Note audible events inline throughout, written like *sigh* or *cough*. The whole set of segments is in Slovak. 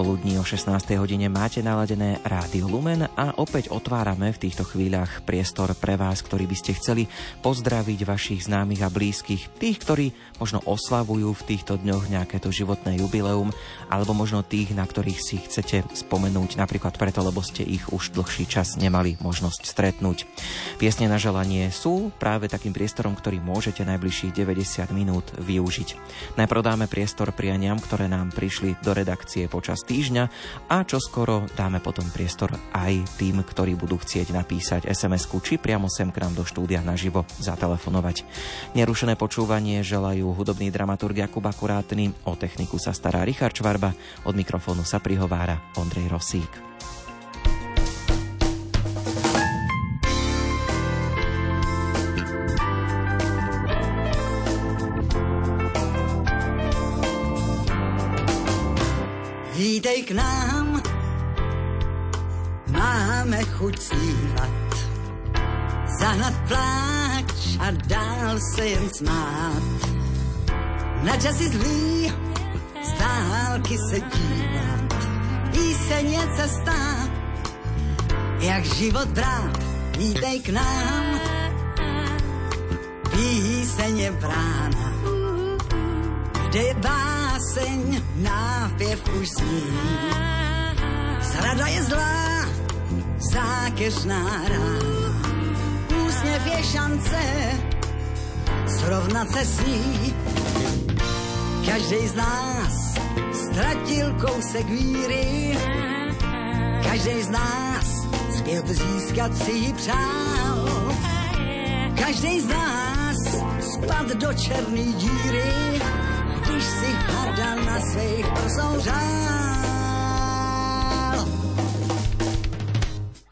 popoludní o 16. hodine máte naladené Rádio Lumen a opäť otvárame v týchto chvíľach priestor pre vás, ktorí by ste chceli pozdraviť vašich známych a blízkych, tých, ktorí možno oslavujú v týchto dňoch nejaké to životné jubileum, alebo možno tých, na ktorých si chcete spomenúť napríklad preto, lebo ste ich už dlhší čas nemali možnosť stretnúť. Piesne na želanie sú práve takým priestorom, ktorý môžete najbližších 90 minút využiť. Najprv dáme priestor prianiam, ktoré nám prišli do redakcie počas týždňa a čo skoro dáme potom priestor aj tým, ktorí budú chcieť napísať sms či priamo sem k nám do štúdia naživo zatelefonovať. Nerušené počúvanie želajú hudobný dramaturg Jakub Akurátny, o techniku sa stará Richard Čvarba, od mikrofónu sa prihovára Ondrej Rosík. K nám, máme chuť snívat, zahnat pláč a dál se jen smát. Na časy zlý, z dálky se dívat, píseň je cesta, jak život brát, vítej k nám, píseň je brána, kde báseň, nápěv už zní. Zrada je zlá, zákeřná rána. Úsměv je šance, srovnat se s ní. Každý z nás ztratil kousek víry, každý z nás zpět získat si ji přál. Každý z nás spad do černý díry, když si hada na svých prsou řál.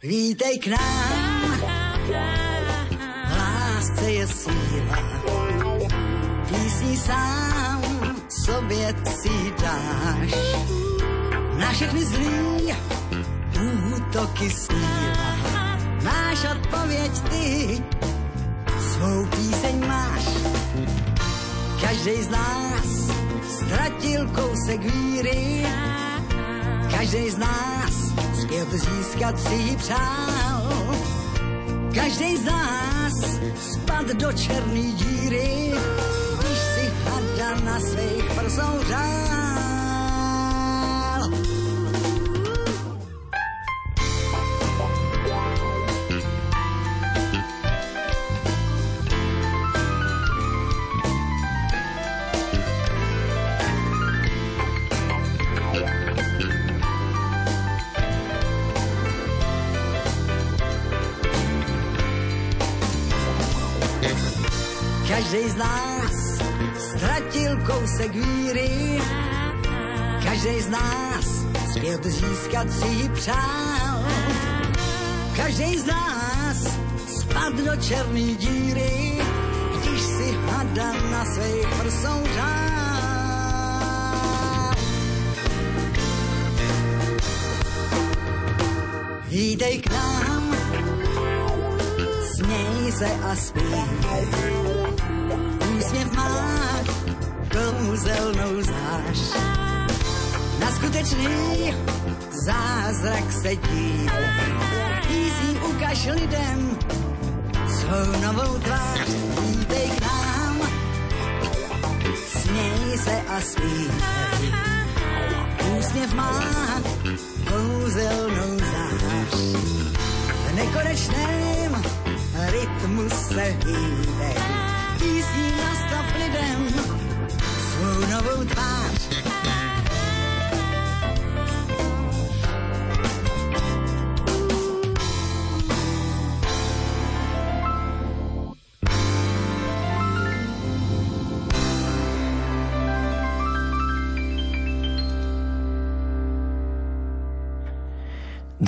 Vítej k nám, lásce je síla, písní sám sobě dáš. Na všechny zlý útoky sníla, máš odpověď ty, svou píseň máš. Každý z nás ztratil kousek víry. Každý z nás zpět získat si přál. Každý z nás spad do černý díry, když si hada na svých prsou řál. Zpět získat si ji přál. Každý z nás spad do černý díry, když si hada na svých prsou řál. Vítej k nám, směj se a zpívaj. Úsměv má kouzelnou znáš. Na skutečný zázrak se dívej. Písní ukaž lidem svou novou tvář. Vítej k nám, směj se a zpívej. Úsměv má kouzelnou zář. V nekonečném rytmu se hýbej. Písní nastav lidem svou novou tvář.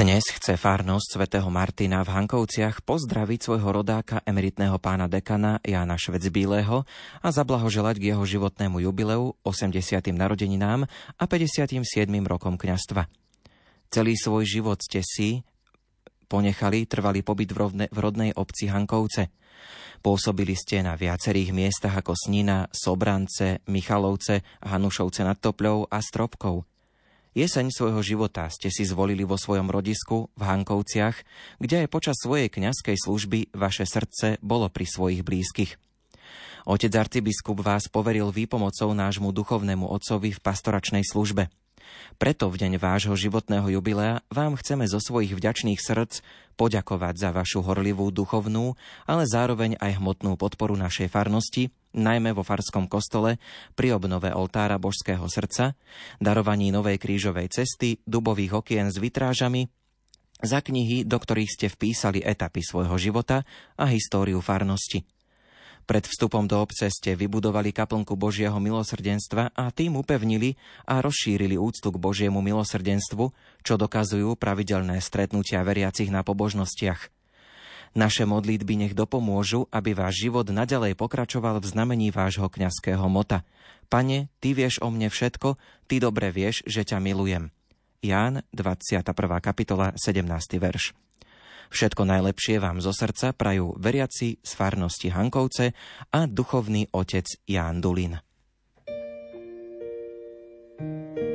Dnes chce farnosť svätého Martina v Hankovciach pozdraviť svojho rodáka emeritného pána dekana Jána Švec-Bíleho a zablahoželať k jeho životnému jubileu 80. narodeninám a 57. rokom kňastva. Celý svoj život ste si ponechali trvalý pobyt v, rovne, v rodnej obci Hankovce. Pôsobili ste na viacerých miestach ako Snina, Sobrance, Michalovce, Hanušovce nad Topľou a Stropkou – Jeseň svojho života ste si zvolili vo svojom rodisku v Hankovciach, kde aj počas svojej kňazskej služby vaše srdce bolo pri svojich blízkych. Otec arcibiskup vás poveril výpomocou nášmu duchovnému otcovi v pastoračnej službe. Preto v deň vášho životného jubilea vám chceme zo svojich vďačných srdc poďakovať za vašu horlivú duchovnú, ale zároveň aj hmotnú podporu našej farnosti, najmä vo Farskom kostole, pri obnove oltára Božského srdca, darovaní novej krížovej cesty, dubových okien s vitrážami, za knihy, do ktorých ste vpísali etapy svojho života a históriu farnosti. Pred vstupom do obce ste vybudovali kaplnku Božieho milosrdenstva a tým upevnili a rozšírili úctu k Božiemu milosrdenstvu, čo dokazujú pravidelné stretnutia veriacich na pobožnostiach – naše modlitby nech dopomôžu, aby váš život nadalej pokračoval v znamení vášho kňazského mota. Pane, Ty vieš o mne všetko, Ty dobre vieš, že ťa milujem. Ján, 21. kapitola, 17. verš. Všetko najlepšie vám zo srdca prajú veriaci z farnosti Hankovce a duchovný otec Ján Dulin. ztratilou.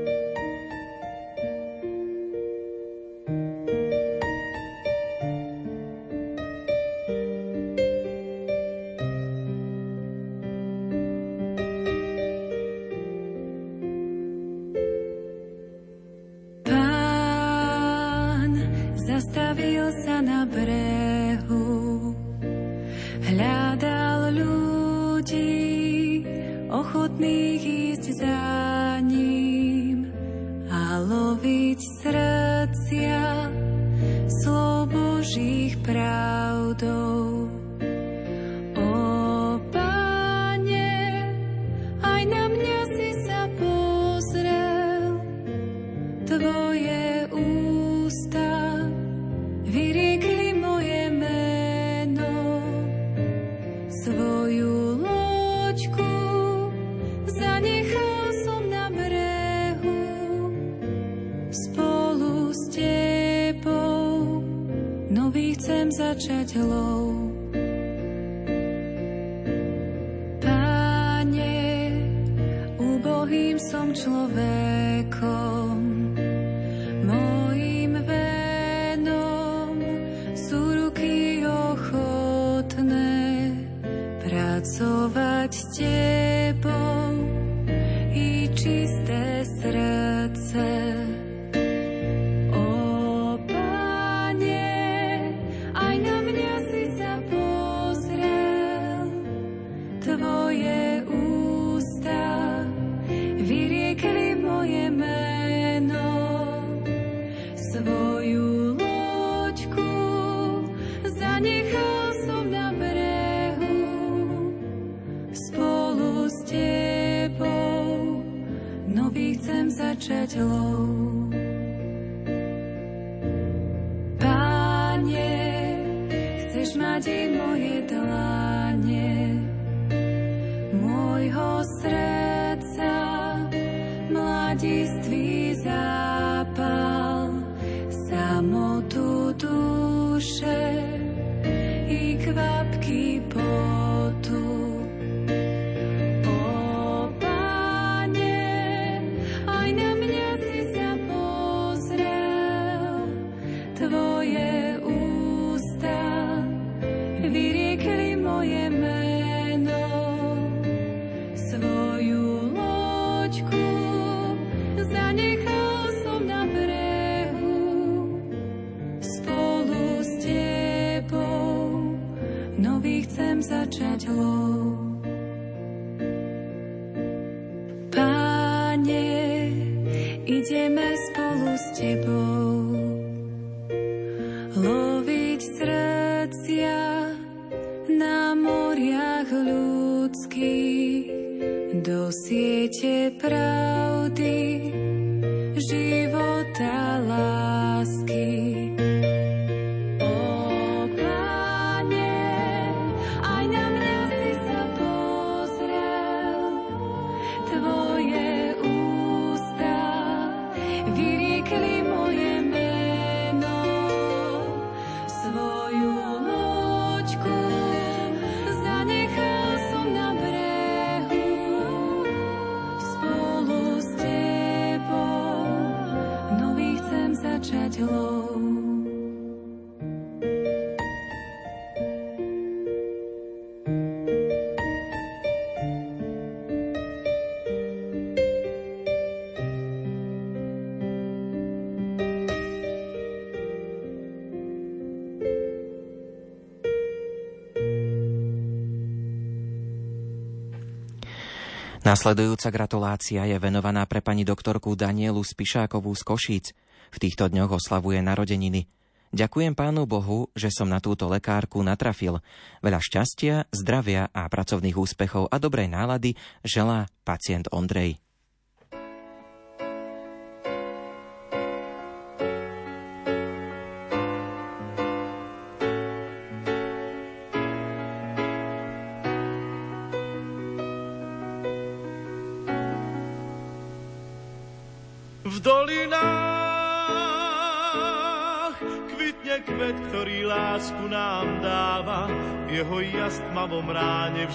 Nasledujúca gratulácia je venovaná pre pani doktorku Danielu Spišákovú z Košíc. V týchto dňoch oslavuje narodeniny. Ďakujem pánu Bohu, že som na túto lekárku natrafil. Veľa šťastia, zdravia a pracovných úspechov a dobrej nálady želá pacient Ondrej.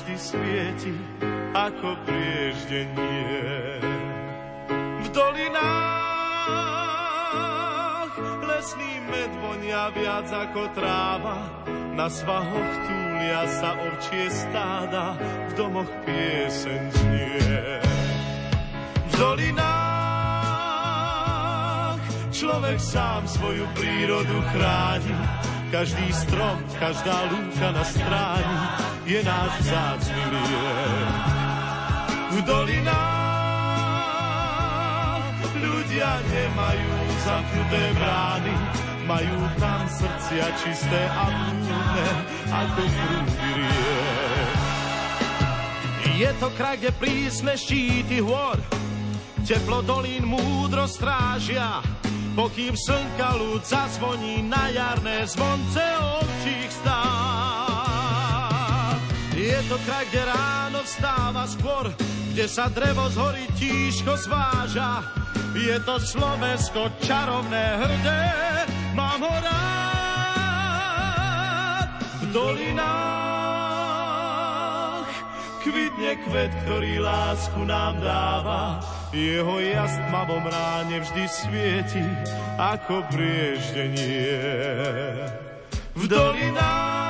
Vždy svieti, ako prieždenie. V dolinách lesný med vonia viac ako tráva, na svahoch túlia sa ovčie stáda, v domoch pieseň znie. V dolinách Človek sám svoju prírodu chráni, každý strom, každá lúka na stráni je náš vzácný liek. V dolinách ľudia nemajú zamknuté brány, majú tam srdcia čisté a prúdne, ako prúdy riek. Je to kraj, kde prísne štíty hôr, teplo dolín múdro strážia, pokým slnka ľud zazvoní na jarné zvonce ovčích stát. Je to kraj, kde ráno vstáva skôr, kde sa drevo z hory tížko zváža. Je to Slovensko čarovné hrdé, mám ho rád v dolinách. Kvitne kvet, ktorý lásku nám dáva, jeho jas tmavom ráne vždy svieti ako prieždenie. V dolinách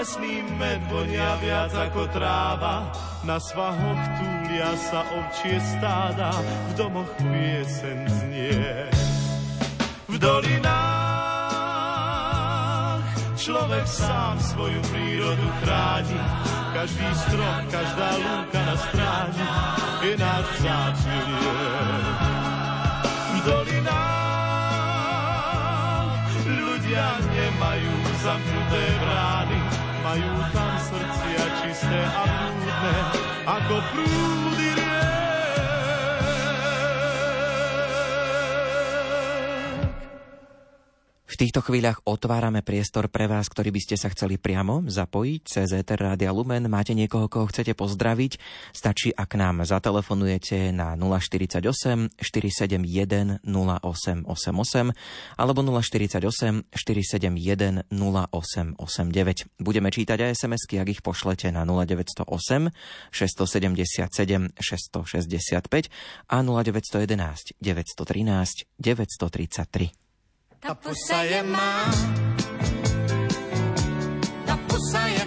lesný med vonia viac ako tráva, na svahoch túlia sa ovčie stáda, v domoch piesen znie. V dolinách človek sám svoju prírodu chráni, každý strom, každá lúka na stráni je náš vzácný V dolinách ľudia nemajú zamknuté brány, majú tam srdcia čisté a prúdne, ako prúdy týchto chvíľach otvárame priestor pre vás, ktorý by ste sa chceli priamo zapojiť cez ETR Rádia Lumen. Máte niekoho, koho chcete pozdraviť? Stačí, ak nám zatelefonujete na 048 471 0888 alebo 048 471 0889. Budeme čítať aj SMS-ky, ak ich pošlete na 0908 677 665 a 0911 913 933. Ta pusa je má, ta pusa je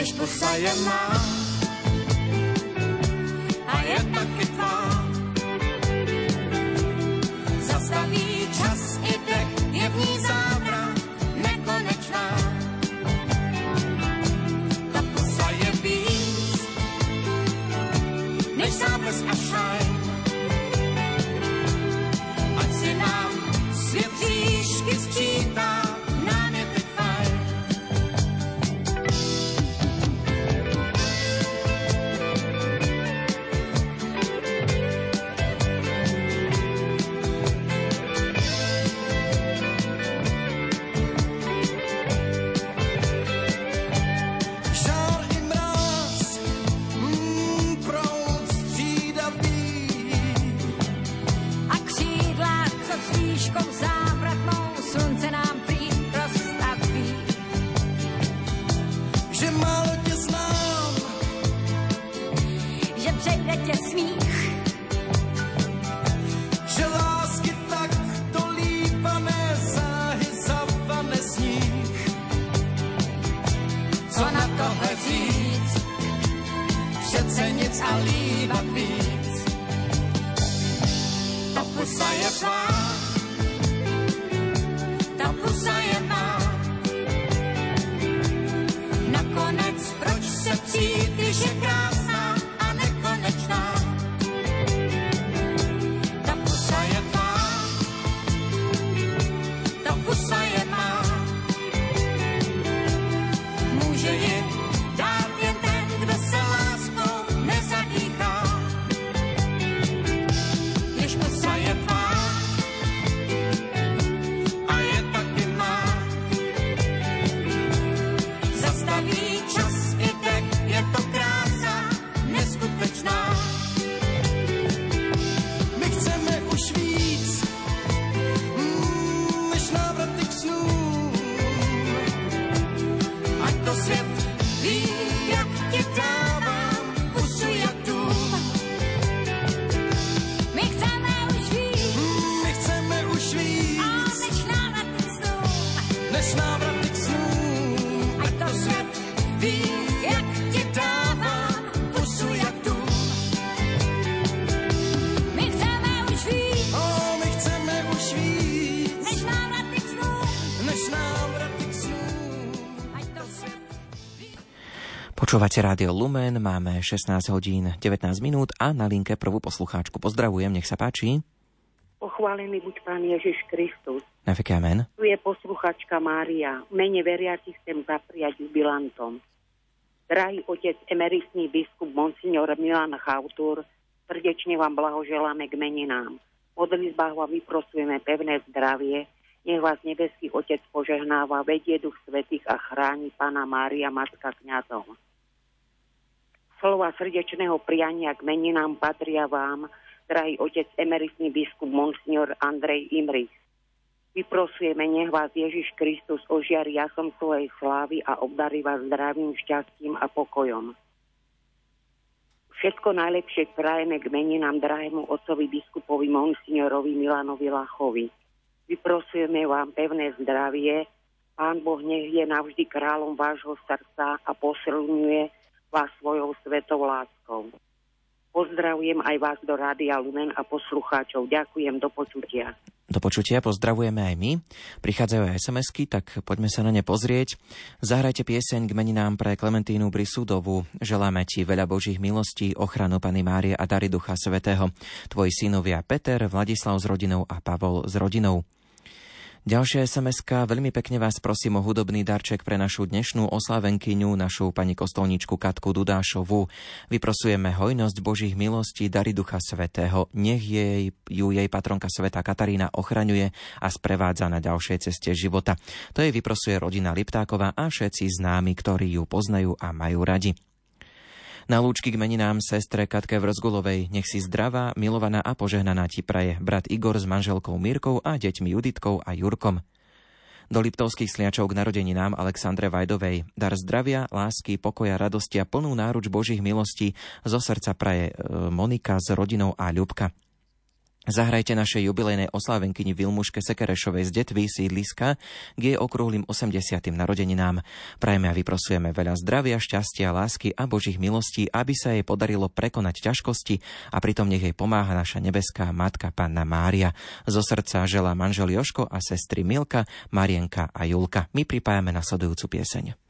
když pusa je má a je taky tvá. Zastaví čas i dech, je v ní závra nekonečná. Ta pusa je víc, než zábrz a šaj. Počúvate Rádio Lumen, máme 16 hodín 19 minút a na linke prvú poslucháčku pozdravujem, nech sa páči. Pochválený buď Pán Ježiš Kristus. Na veky amen. Tu je posluchačka Mária. Mene veriacich chcem zapriať jubilantom. Drahý otec emeritný biskup Monsignor Milan Chautur, srdečne vám blahoželáme k meninám. Modlitbách vám vyprosujeme pevné zdravie, nech vás nebeský otec požehnáva, vedie duch svetých a chráni Pána Mária, Matka kňazov. Slova srdečného priania k meninám patria vám, drahý otec emeritný biskup Monsignor Andrej Imrich. Vyprosujeme, nech vás Ježiš Kristus ožiari jasom svojej slávy a obdarí vás zdravým šťastím a pokojom. Všetko najlepšie prajeme k meninám drahému otcovi biskupovi Monsignorovi Milanovi Lachovi. Vyprosujeme vám pevné zdravie, Pán Boh nech je navždy kráľom vášho srdca a posilňuje vás svojou svetou láskou. Pozdravujem aj vás do Rádia Lumen a poslucháčov. Ďakujem, do počutia. Do počutia pozdravujeme aj my. Prichádzajú aj SMS-ky, tak poďme sa na ne pozrieť. Zahrajte pieseň k meninám pre Klementínu Brisúdovu. Želáme ti veľa Božích milostí, ochranu Pany Márie a dary Ducha Svetého. Tvoji synovia Peter, Vladislav s rodinou a Pavol s rodinou. Ďalšia sms Veľmi pekne vás prosím o hudobný darček pre našu dnešnú oslavenkyňu, našu pani kostolníčku Katku Dudášovu. Vyprosujeme hojnosť Božích milostí, dary Ducha Svetého. Nech jej, ju jej patronka Sveta Katarína ochraňuje a sprevádza na ďalšej ceste života. To jej vyprosuje rodina Liptáková a všetci známi, ktorí ju poznajú a majú radi. Na lúčky k meninám sestre Katke Vrzgulovej nech si zdravá, milovaná a požehnaná ti praje brat Igor s manželkou Mírkou a deťmi Juditkou a Jurkom. Do Liptovských sliačov k narodeninám Alexandre Vajdovej dar zdravia, lásky, pokoja, radosti a plnú náruč Božích milostí zo srdca praje e, Monika s rodinou a Ľubka. Zahrajte našej jubilejnej oslávenkyni Vilmuške Sekerešovej z Detvy sídliska k jej okrúhlym 80. narodeninám. Prajme a vyprosujeme veľa zdravia, šťastia, lásky a Božích milostí, aby sa jej podarilo prekonať ťažkosti a pritom nech jej pomáha naša nebeská matka Panna Mária. Zo srdca želá manžel Joško a sestry Milka, Marienka a Julka. My pripájame nasledujúcu pieseň.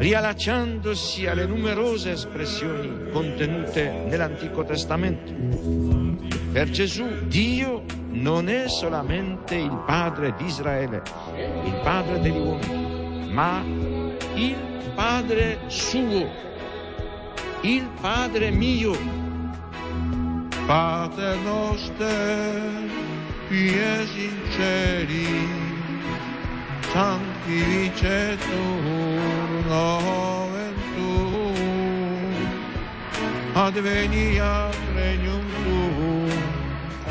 riallacciandosi alle numerose espressioni contenute nell'Antico Testamento. Per Gesù Dio non è solamente il Padre di Israele, il Padre degli uomini, ma il Padre suo, il Padre mio. Pater noster, qui es in tuum, adveniat regnum tuum,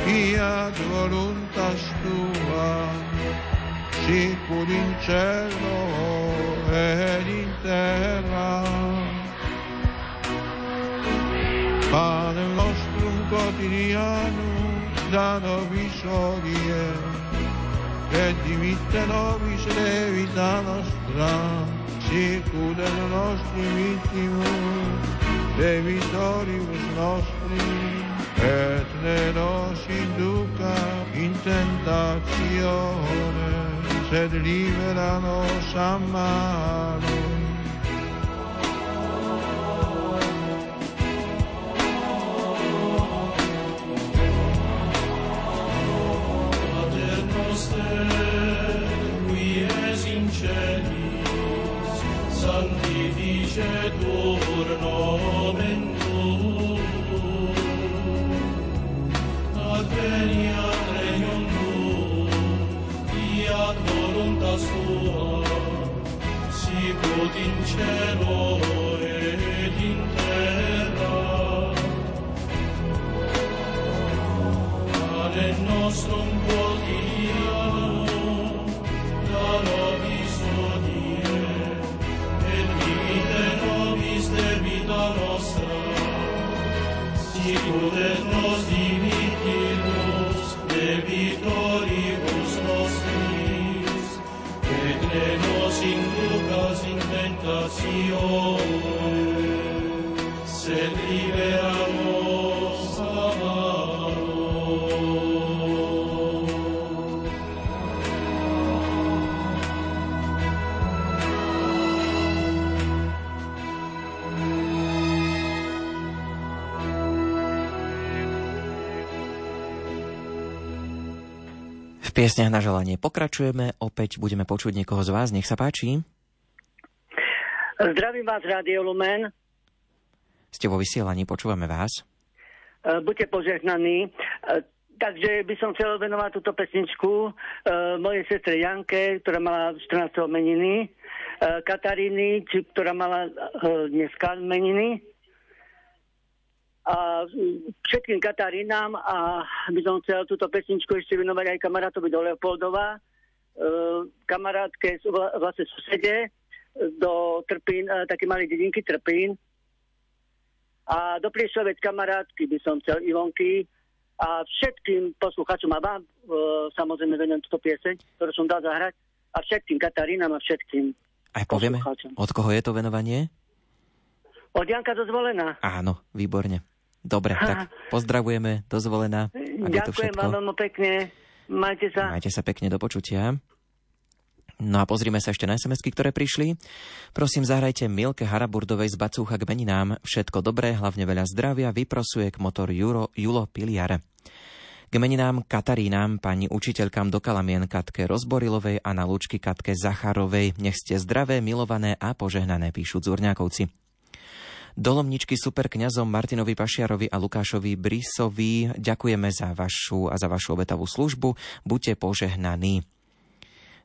fiat voluntas tua, sicur in cielo ed in terra. Pane nostrum quotidianum da nobis hodie, et dimitte nobis levita nostra, sicur et nostri vittimus, debitoribus nostri, et ne nos induca in tentazione, sed libera nos a. V piesniach na želanie pokračujeme, opäť budeme počuť niekoho z vás, nech sa páči. Zdravím vás, Radio Lumen. Ste vo vysielaní, počúvame vás. E, buďte požehnaní. E, takže by som chcel venovať túto pesničku uh, mojej sestre Janke, ktorá mala 14. meniny, uh, Kataríny, či, ktorá mala dneska meniny. A všetkým Katarínám a by som chcel túto pesničku ešte venovať aj kamarátovi do Leopoldova, uh, kamarátke vlastne susede, do Trpín, e, také malé dedinky Trpín. A do Priešovec kamarátky by som chcel Ivonky a všetkým poslucháčom a vám e, samozrejme venujem túto pieseň, ktorú som dal zahrať a všetkým Katarínam a všetkým Aj povieme, od koho je to venovanie? Od Janka dozvolená. Áno, výborne. Dobre, tak pozdravujeme, dozvolená. Ďakujem vám veľmi pekne. Majte sa. Majte sa pekne, do počutia. No a pozrime sa ešte na sms ktoré prišli. Prosím, zahrajte Milke Haraburdovej z Bacúcha k meninám. Všetko dobré, hlavne veľa zdravia, vyprosuje k motor Juro, Julo Piliar. K meninám Katarínám, pani učiteľkám do Kalamien Katke Rozborilovej a na Lučky Katke Zacharovej. Nech ste zdravé, milované a požehnané, píšu Zurňákovci. Dolomničky super kňazom Martinovi Pašiarovi a Lukášovi Brisovi ďakujeme za vašu a za vašu obetavú službu. Buďte požehnaní.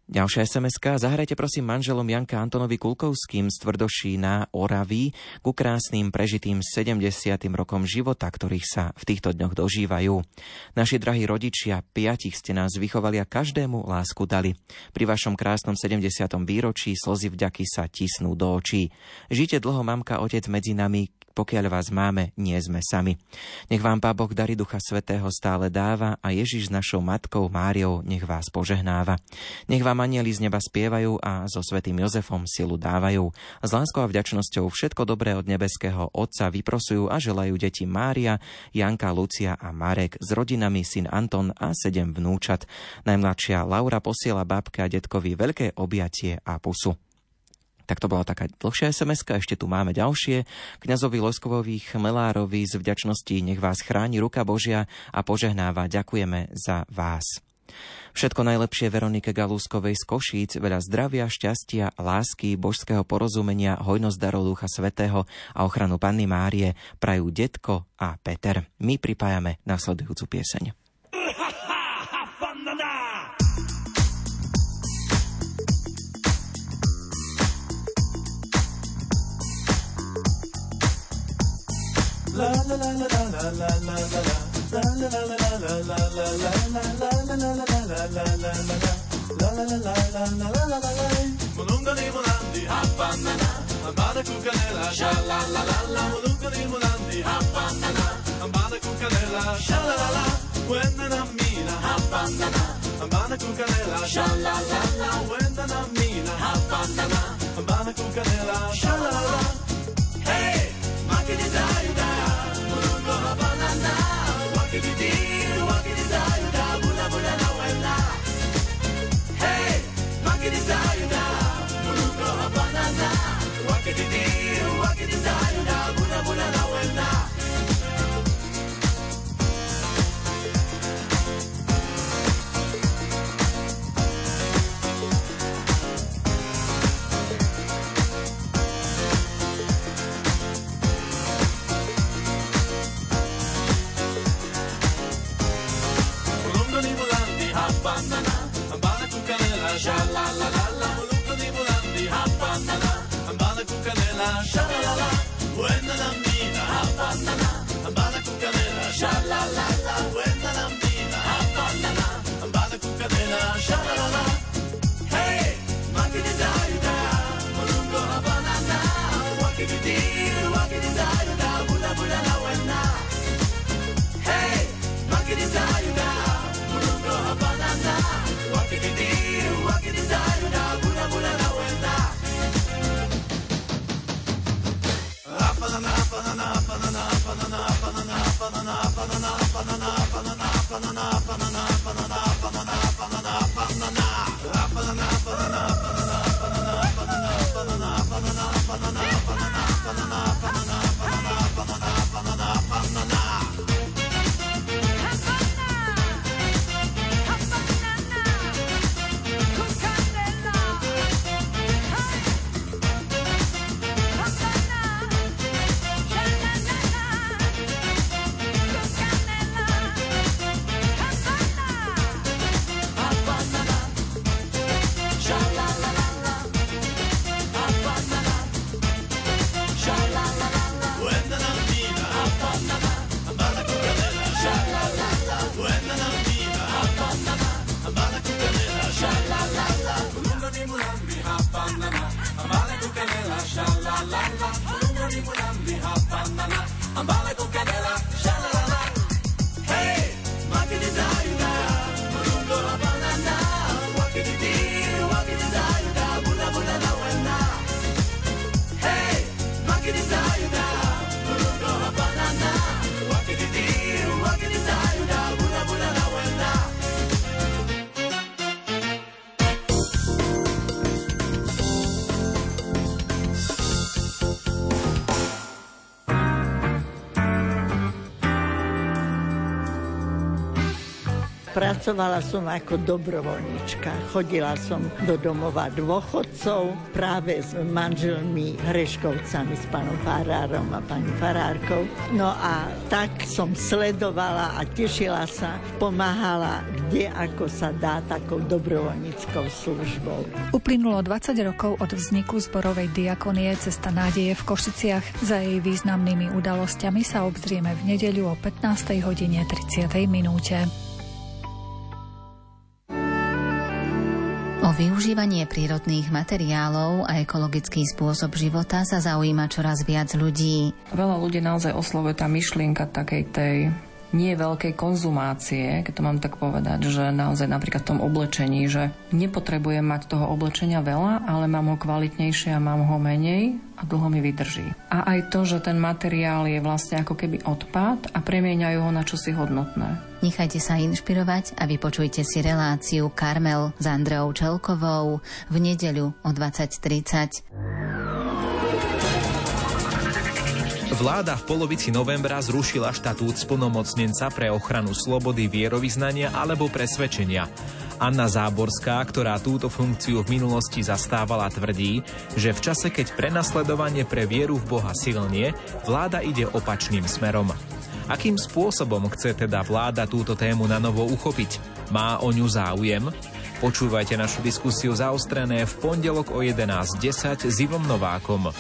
Ďalšia sms Zahrajte prosím manželom Janka Antonovi Kulkovským z Tvrdošína Oraví ku krásnym prežitým 70. rokom života, ktorých sa v týchto dňoch dožívajú. Naši drahí rodičia, piatich ste nás vychovali a každému lásku dali. Pri vašom krásnom 70. výročí slzy vďaky sa tisnú do očí. Žite dlho, mamka, otec medzi nami, pokiaľ vás máme, nie sme sami. Nech vám Pán Boh dary Ducha Svetého stále dáva a Ježiš s našou matkou Máriou nech vás požehnáva. Nech vám anieli z neba spievajú a so svetým Jozefom silu dávajú. S láskou a vďačnosťou všetko dobré od nebeského Otca vyprosujú a želajú deti Mária, Janka, Lucia a Marek s rodinami syn Anton a sedem vnúčat. Najmladšia Laura posiela babke a detkovi veľké objatie a pusu. Tak to bola taká dlhšia sms ešte tu máme ďalšie. Kňazovi Loskovovi Chmelárovi z vďačnosti nech vás chráni ruka Božia a požehnáva. Ďakujeme za vás. Všetko najlepšie Veronike Galúskovej z Košíc, veľa zdravia, šťastia, lásky, božského porozumenia, hojnosť darov Ducha Svetého a ochranu Panny Márie prajú Detko a Peter. My pripájame nasledujúcu pieseň. Sha la la la today. Pracovala som ako dobrovoľnička. Chodila som do domova dôchodcov práve s manželmi Hreškovcami, s pánom Farárom a pani Farárkou. No a tak som sledovala a tešila sa, pomáhala kde ako sa dá takou dobrovoľníckou službou. Uplynulo 20 rokov od vzniku zborovej diakonie Cesta nádeje v Košiciach. Za jej významnými udalosťami sa obzrieme v nedeľu o 15. hodine 30. minúte. O využívanie prírodných materiálov a ekologický spôsob života sa zaujíma čoraz viac ľudí. Veľa ľudí naozaj oslovuje tá myšlienka takej tej nie veľkej konzumácie, keď to mám tak povedať, že naozaj napríklad v tom oblečení, že nepotrebujem mať toho oblečenia veľa, ale mám ho kvalitnejšie a mám ho menej a dlho mi vydrží. A aj to, že ten materiál je vlastne ako keby odpad a premieňajú ho na čosi hodnotné. Nechajte sa inšpirovať a vypočujte si reláciu Karmel s Andreou Čelkovou v nedeľu o 20.30. Vláda v polovici novembra zrušila štatút splnomocnenca pre ochranu slobody vierovýznania alebo presvedčenia. Anna Záborská, ktorá túto funkciu v minulosti zastávala, tvrdí, že v čase, keď prenasledovanie pre vieru v Boha silnie, vláda ide opačným smerom. Akým spôsobom chce teda vláda túto tému na novo uchopiť? Má o ňu záujem? Počúvajte našu diskusiu zaostrené v pondelok o 11.10 s Ivom Novákom.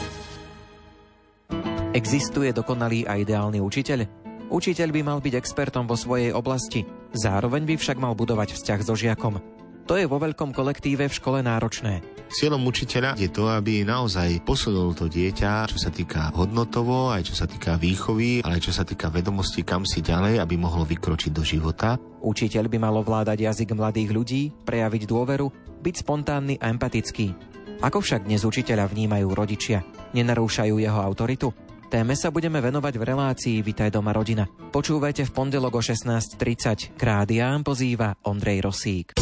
Existuje dokonalý a ideálny učiteľ? Učiteľ by mal byť expertom vo svojej oblasti, zároveň by však mal budovať vzťah so žiakom. To je vo veľkom kolektíve v škole náročné. Cieľom učiteľa je to, aby naozaj posunul to dieťa, čo sa týka hodnotovo, aj čo sa týka výchovy, ale aj čo sa týka vedomosti, kam si ďalej, aby mohol vykročiť do života. Učiteľ by malo vládať jazyk mladých ľudí, prejaviť dôveru, byť spontánny a empatický. Ako však dnes učiteľa vnímajú rodičia? Nenarúšajú jeho autoritu? Téme sa budeme venovať v relácii Vitaj doma rodina. Počúvajte v pondelok o 16.30. Krádiám pozýva Ondrej Rosík.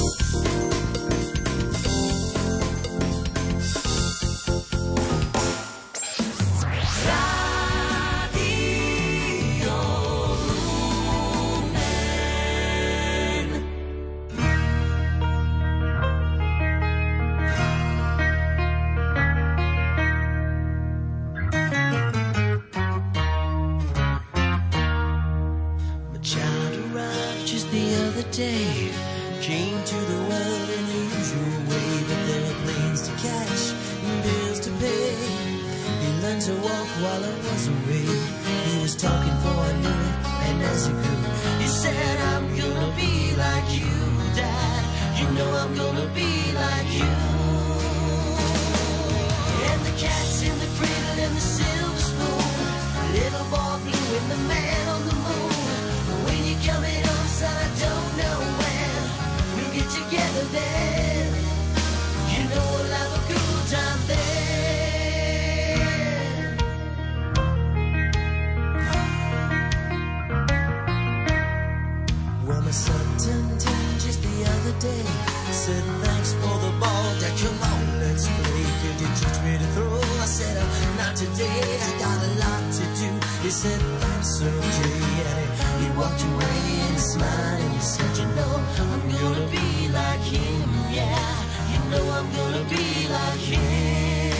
said plastic surgery And he, he walked away and smiled and you said You know I'm gonna be like him, yeah. You know I'm gonna be like him.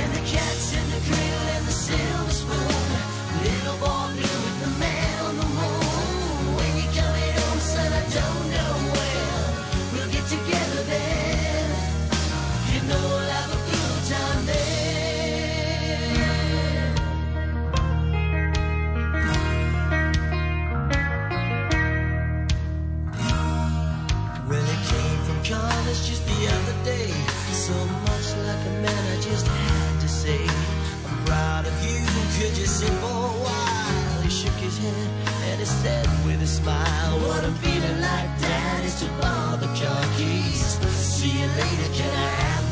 And the cats in the grill and the silver spoon sit for a while. He shook his head and he said with a smile, What I'm feeling like that is to all the junkies. See you later, can I have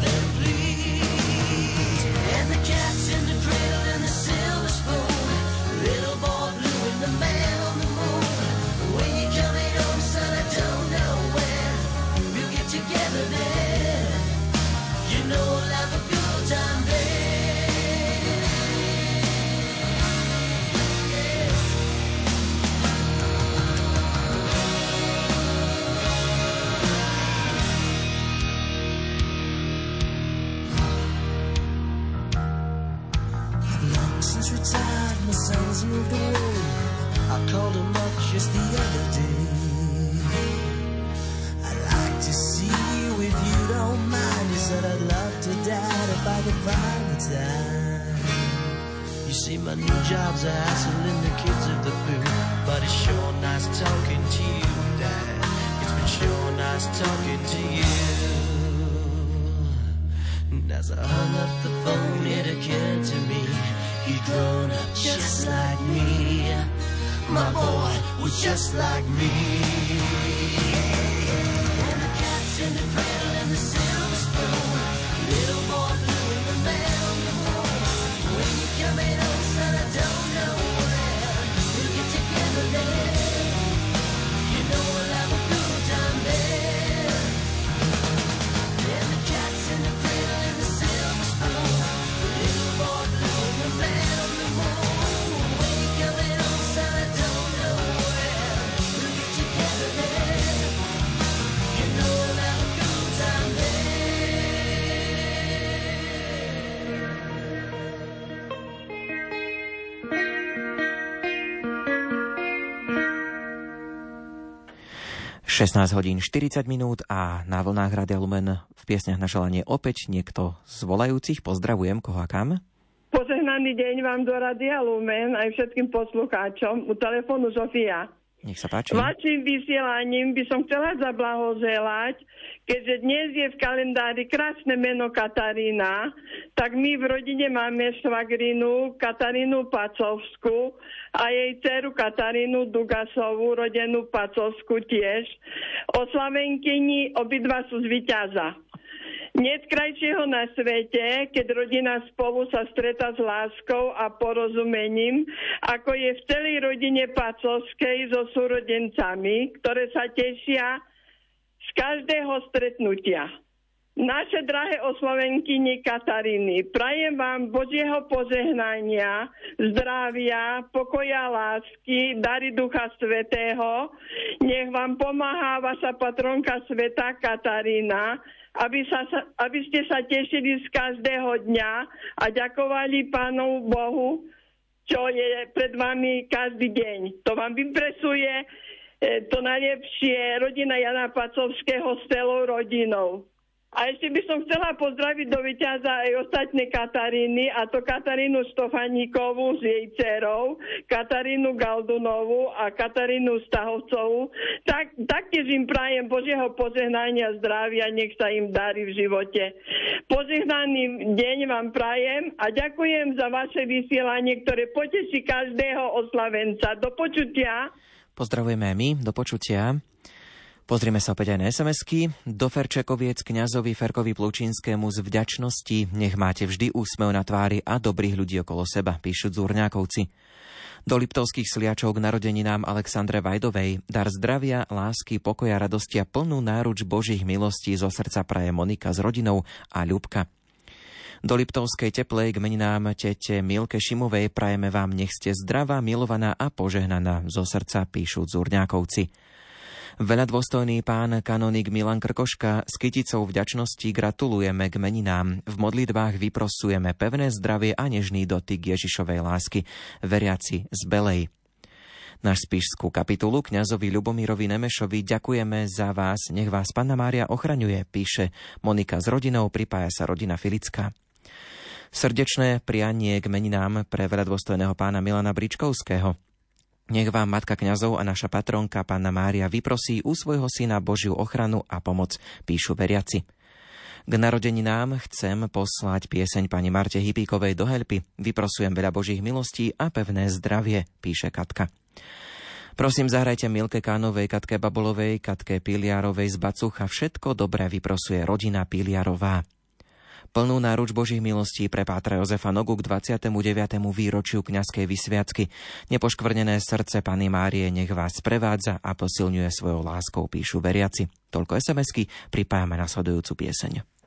16 hodín 40 minút a na vlnách Radia Lumen v piesňach na želanie opäť niekto z volajúcich. Pozdravujem, koho a kam? Požehnaný deň vám do Radia Lumen aj všetkým poslucháčom. U telefónu Zofia. Nech sa páči. Vašim vysielaním by som chcela zablahoželať, keďže dnes je v kalendári krásne meno Katarína, tak my v rodine máme švagrinu Katarínu Pacovskú a jej dceru Katarínu Dugasovú, rodenú Pacovskú tiež. Oslavenkyni obidva sú z Vyťaza. Niet krajšieho na svete, keď rodina spolu sa stretá s láskou a porozumením, ako je v celej rodine Pacovskej so súrodencami, ktoré sa tešia z každého stretnutia. Naše drahé oslovenkyni Kataríny, prajem vám Božieho požehnania, zdravia, pokoja, lásky, dary Ducha Svetého. Nech vám pomáha vaša patronka sveta Katarína, aby, sa, aby ste sa tešili z každého dňa a ďakovali Pánu Bohu, čo je pred vami každý deň. To vám vypresuje e, to najlepšie rodina Jana Pacovského s celou rodinou. A ešte by som chcela pozdraviť do Vyťaza aj ostatné Kataríny, a to Katarínu Stofaníkovú s jej dcerou, Katarínu Galdunovú a Katarínu Stahovcovú. Tak, taktiež im prajem Božieho požehnania, zdravia, nech sa im darí v živote. Požehnaný deň vám prajem a ďakujem za vaše vysielanie, ktoré poteší každého oslavenca. Do počutia. Pozdravujeme aj my, do počutia. Pozrieme sa opäť aj na SMS-ky. Do Ferčekoviec kňazovi Ferkovi Plučínskému z vďačnosti nech máte vždy úsmev na tvári a dobrých ľudí okolo seba, píšu Zúrňákovci. Do Liptovských sliačov k narodeninám Alexandre Vajdovej dar zdravia, lásky, pokoja, radosti a plnú náruč Božích milostí zo srdca praje Monika s rodinou a Ľubka. Do Liptovskej teplej k meninám tete Milke Šimovej prajeme vám nech ste zdravá, milovaná a požehnaná zo srdca, píšu Zurňákovci. Veľa dôstojný pán kanonik Milan Krkoška s kyticou vďačnosti gratulujeme k meninám. V modlitbách vyprosujeme pevné zdravie a nežný dotyk Ježišovej lásky, veriaci z Belej. Na spišskú kapitulu kňazovi Ľubomírovi Nemešovi ďakujeme za vás, nech vás Panna Mária ochraňuje, píše Monika s rodinou, pripája sa rodina Filická. Srdečné prianie k meninám pre veľadôstojného pána Milana Bričkovského. Nech vám Matka kňazov a naša patronka Panna Mária vyprosí u svojho syna Božiu ochranu a pomoc, píšu veriaci. K narodeninám chcem poslať pieseň pani Marte Hypíkovej do Helpy. Vyprosujem veľa Božích milostí a pevné zdravie, píše Katka. Prosím, zahrajte Milke Kánovej, Katke Babolovej, Katke Piliarovej z Bacucha. Všetko dobré vyprosuje rodina Piliarová. Plnú náruč Božích milostí pre Pátra Jozefa Nogu k 29. výročiu kňazskej vysviacky. Nepoškvrnené srdce Pany Márie nech vás prevádza a posilňuje svojou láskou, píšu veriaci. Toľko SMS-ky, pripájame nasledujúcu pieseň.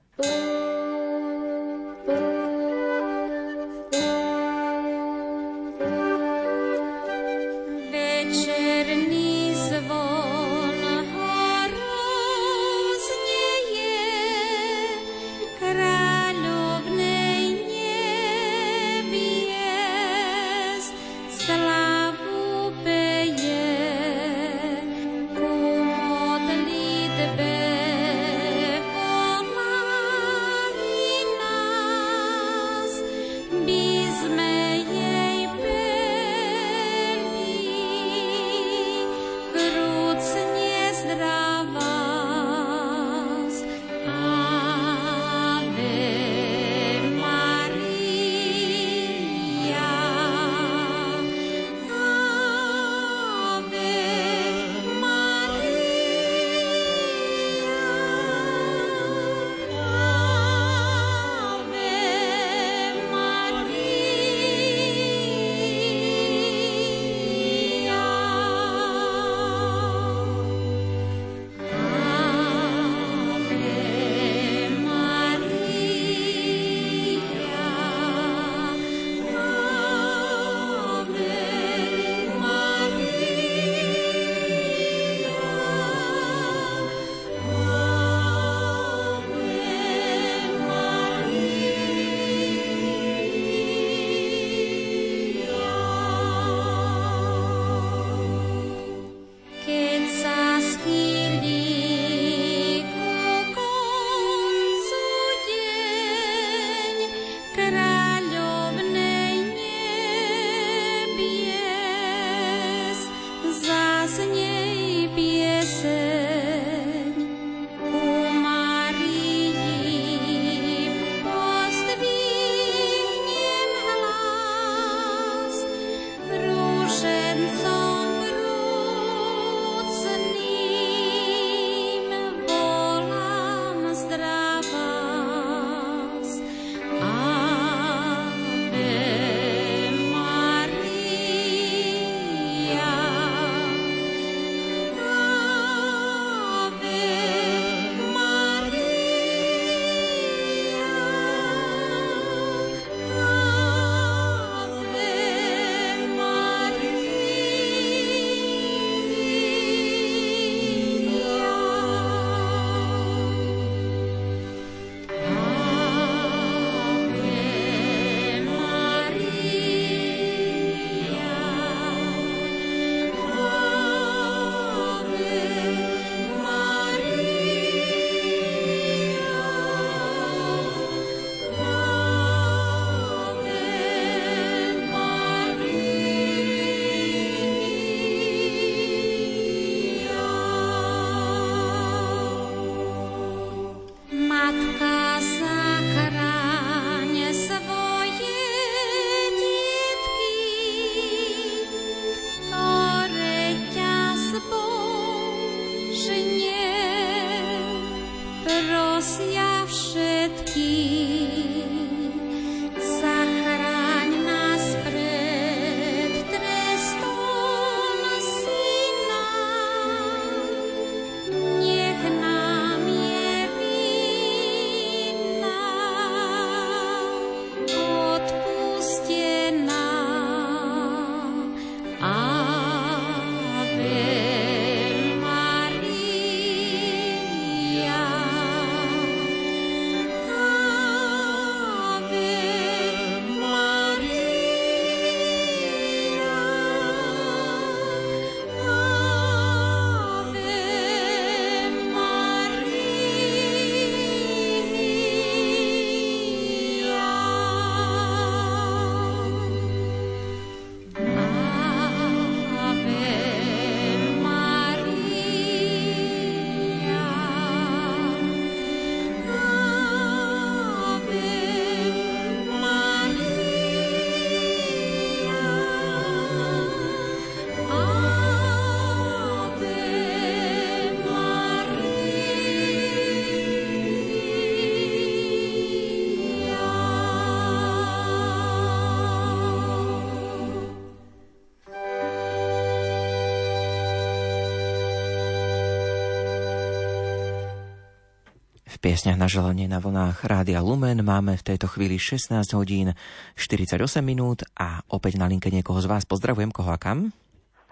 Piesňach na želanie na vlnách Rádia Lumen. Máme v tejto chvíli 16 hodín 48 minút a opäť na linke niekoho z vás. Pozdravujem, koho a kam?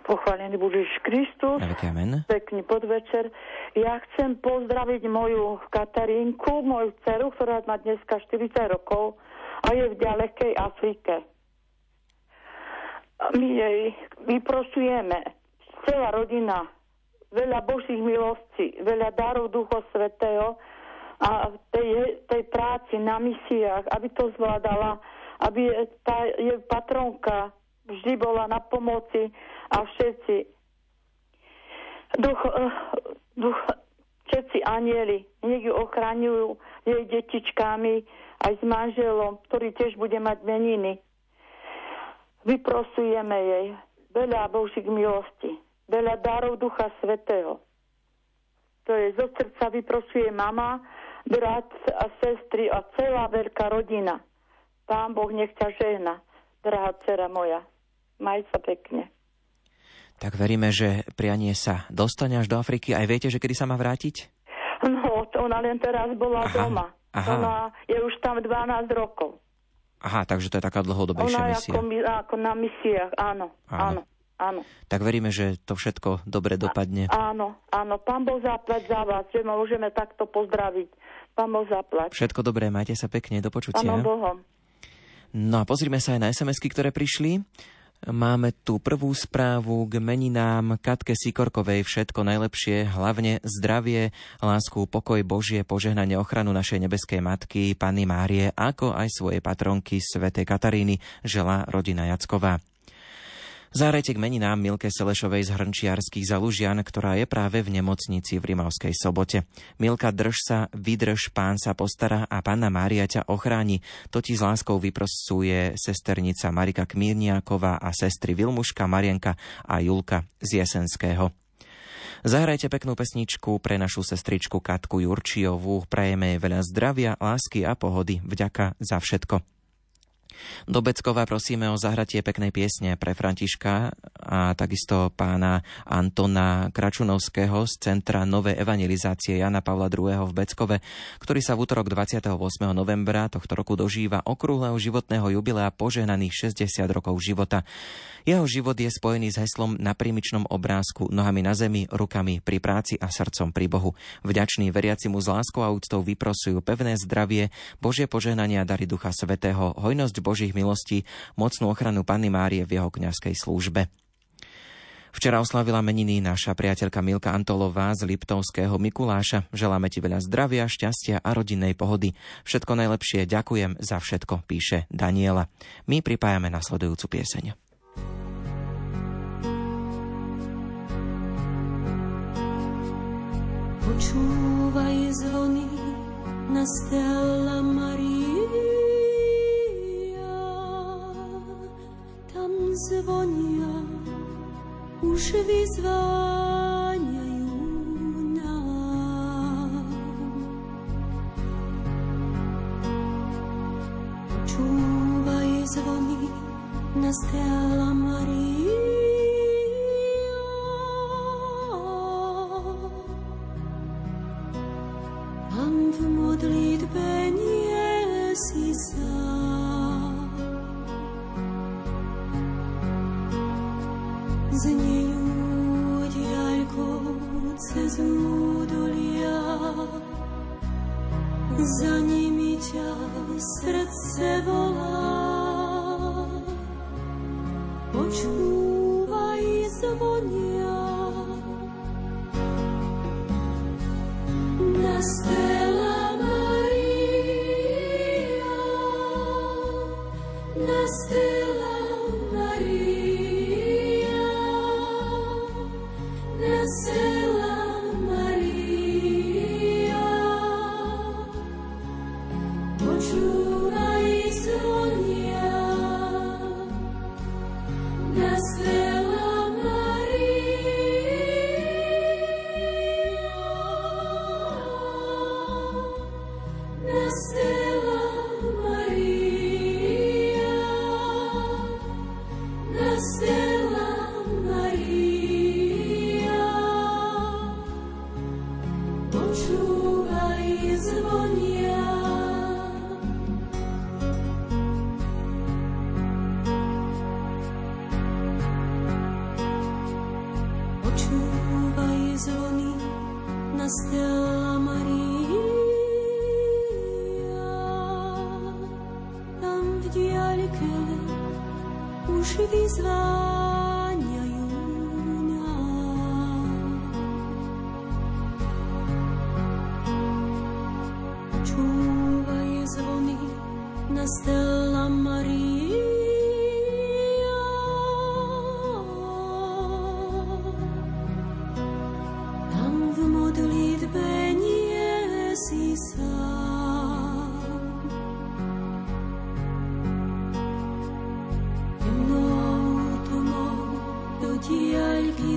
Pochválený Budeš Kristus. Amen. Pekný podvečer. Ja chcem pozdraviť moju Katarínku, moju dceru, ktorá má dneska 40 rokov a je v ďalekej Afrike. My jej vyprosujeme, celá rodina, veľa Božích milostí, veľa darov Ducha Svetého, a tej, tej práci na misiách, aby to zvládala, aby tá je patronka vždy bola na pomoci a všetci duch, eh, duch, všetci anieli nech ju ochraňujú jej detičkami aj s manželom, ktorý tiež bude mať meniny. Vyprosujeme jej veľa Božích milostí, veľa darov Ducha Svetého. To je zo srdca vyprosuje mama, brat a sestry a celá veľká rodina. Pán Boh nech ťa žehna, drahá dcera moja. Maj sa pekne. Tak veríme, že prianie sa dostane až do Afriky. Aj viete, že kedy sa má vrátiť? No, to ona len teraz bola Aha, doma. aha. Ona je už tam 12 rokov. Aha, takže to je taká dlhodobejšia Ona misia. ako, mi- ako na misiách, áno, áno, áno. Tak veríme, že to všetko dobre dopadne. Áno, áno, pán Boh zaplať za vás, že ma môžeme takto pozdraviť. Pán Boh zaplať. Všetko dobré, majte sa pekne, do počutia. Pánom Bohom. No a pozrime sa aj na SMS-ky, ktoré prišli. Máme tu prvú správu k meninám Katke Sikorkovej. Všetko najlepšie, hlavne zdravie, lásku, pokoj Božie, požehnanie, ochranu našej nebeskej matky, Panny Márie, ako aj svojej patronky svätej Kataríny, žela rodina Jacková. Zárejte k meninám Milke Selešovej z Hrnčiarských zalužian, ktorá je práve v nemocnici v Rimavskej sobote. Milka, drž sa, vydrž, pán sa postará a panna Mária ťa ochráni. To ti s láskou vyprosuje sesternica Marika Kmírniaková a sestry Vilmuška, Marienka a Julka z Jesenského. Zahrajte peknú pesničku pre našu sestričku Katku Jurčiovú. Prajeme jej veľa zdravia, lásky a pohody. Vďaka za všetko. Do Beckova prosíme o zahratie peknej piesne pre Františka a takisto pána Antona Kračunovského z Centra Nové evangelizácie Jana Pavla II. v Beckove, ktorý sa v útorok 28. novembra tohto roku dožíva okrúhleho životného jubilea požehnaných 60 rokov života. Jeho život je spojený s heslom na prímičnom obrázku nohami na zemi, rukami pri práci a srdcom pri Bohu. Vďační veriaci mu s láskou a úctou vyprosujú pevné zdravie, Božie požehnania dary Ducha Svetého, hojnosť Božích milostí, mocnú ochranu Panny Márie v jeho kňazskej službe. Včera oslavila meniny naša priateľka Milka Antolová z Liptovského Mikuláša. Želáme ti veľa zdravia, šťastia a rodinnej pohody. Všetko najlepšie, ďakujem za všetko, píše Daniela. My pripájame nasledujúcu pieseň. Počúvaj zvony na Stella Maria. Tam zvonia, už vyzváňajú nám. Počúvaj zvony na Stella Maria. Za nimi ťa srdce volá. Počúvaj zvonia,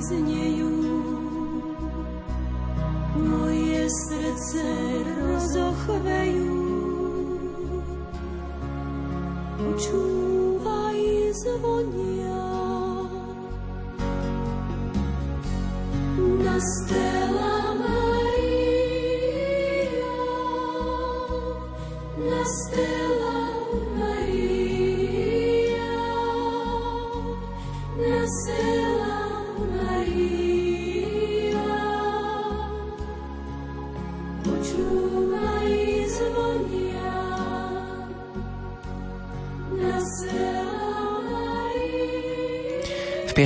znejú moje srdce rozochvejú. Počúvaj zvonia na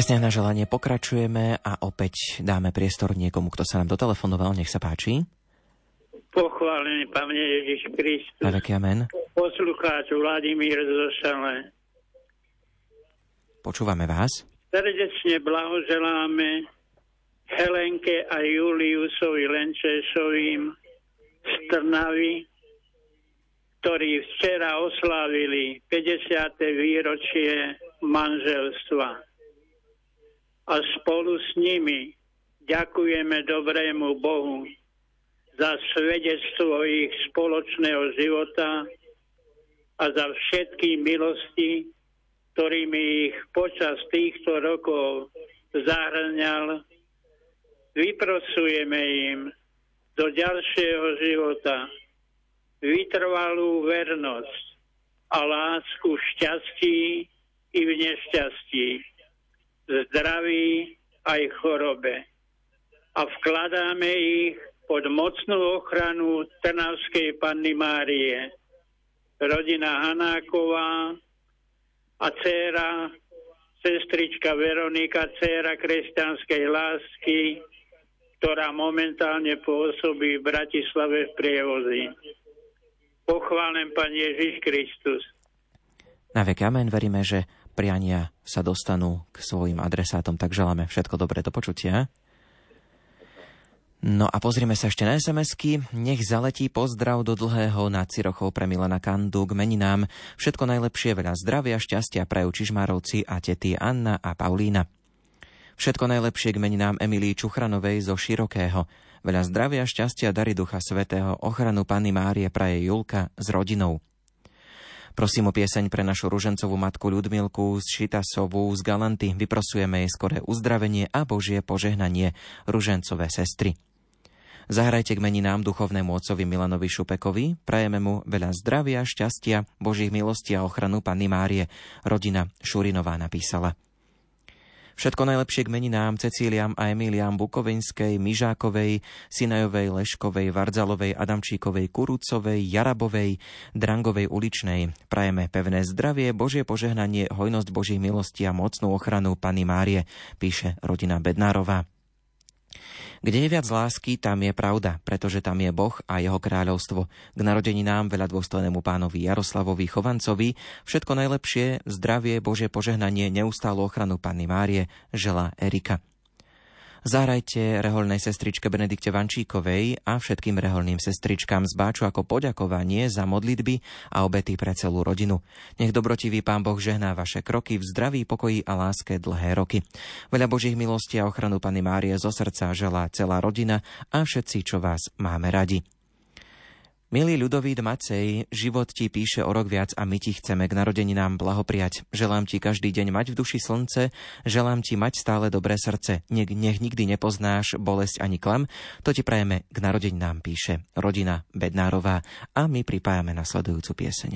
V piesniach na želanie pokračujeme a opäť dáme priestor niekomu, kto sa nám dotelefonoval. Nech sa páči. Pochválený Pane Ježiš Kristus. Amen. Poslucháč Vladimír zo Šale. Počúvame vás. Srdečne blahoželáme Helenke a Juliusovi Lenčešovým z Trnavy, ktorí včera oslávili 50. výročie manželstva. A spolu s nimi ďakujeme dobrému Bohu za svedectvo ich spoločného života a za všetky milosti, ktorými ich počas týchto rokov zahrňal. Vyprosujeme im do ďalšieho života vytrvalú vernosť a lásku v šťastí i v nešťastí, zdraví aj chorobe. A vkladáme ich pod mocnú ochranu Trnavskej Panny Márie. Rodina Hanáková a dcéra, sestrička Veronika, dcéra kresťanskej lásky, ktorá momentálne pôsobí v Bratislave v prievozi. Pochválen Pán Ježiš Kristus. Na vek amen. Veríme, že priania sa dostanú k svojim adresátom, tak želáme všetko dobré do počutia. No a pozrime sa ešte na SMS-ky. Nech zaletí pozdrav do dlhého na Cirochov pre Milana Kandu k meninám. Všetko najlepšie, veľa zdravia, šťastia prajú Čižmárovci a tety Anna a Paulína. Všetko najlepšie k meninám Emilii Čuchranovej zo Širokého. Veľa zdravia, šťastia, dary Ducha Svetého, ochranu Panny Márie praje Julka s rodinou. Prosím o pieseň pre našu ružencovú matku Ľudmilku z Šitasovú z Galanty. Vyprosujeme jej skoré uzdravenie a Božie požehnanie ružencové sestry. Zahrajte k meninám duchovnému otcovi Milanovi Šupekovi, prajeme mu veľa zdravia, šťastia, Božích milostí a ochranu Panny Márie. Rodina Šurinová napísala. Všetko najlepšie k meninám Cecíliam a Emíliám Bukovinskej, Mižákovej, Sinajovej, Leškovej, Vardzalovej, Adamčíkovej, Kurúcovej, Jarabovej, Drangovej uličnej. Prajeme pevné zdravie, Božie požehnanie, hojnosť Božích milostí a mocnú ochranu Panny Márie, píše rodina Bednárová. Kde je viac lásky, tam je pravda, pretože tam je Boh a jeho kráľovstvo. K narodeninám veľa dôstojnému pánovi Jaroslavovi Chovancovi všetko najlepšie, zdravie, Božie požehnanie, neustálu ochranu Panny Márie, žela Erika. Zahrajte reholnej sestričke Benedikte Vančíkovej a všetkým reholným sestričkám z Báču ako poďakovanie za modlitby a obety pre celú rodinu. Nech dobrotivý Pán Boh žehná vaše kroky v zdraví, pokoji a láske dlhé roky. Veľa Božích milostí a ochranu Pany Márie zo srdca želá celá rodina a všetci, čo vás máme radi. Milý ľudovít Macej, život ti píše o rok viac a my ti chceme k narodeninám blahopriať. Želám ti každý deň mať v duši slnce, želám ti mať stále dobré srdce. Nech, nech nikdy nepoznáš bolesť ani klam. To ti prajeme k narodeninám, píše rodina Bednárová a my pripájame nasledujúcu pieseň.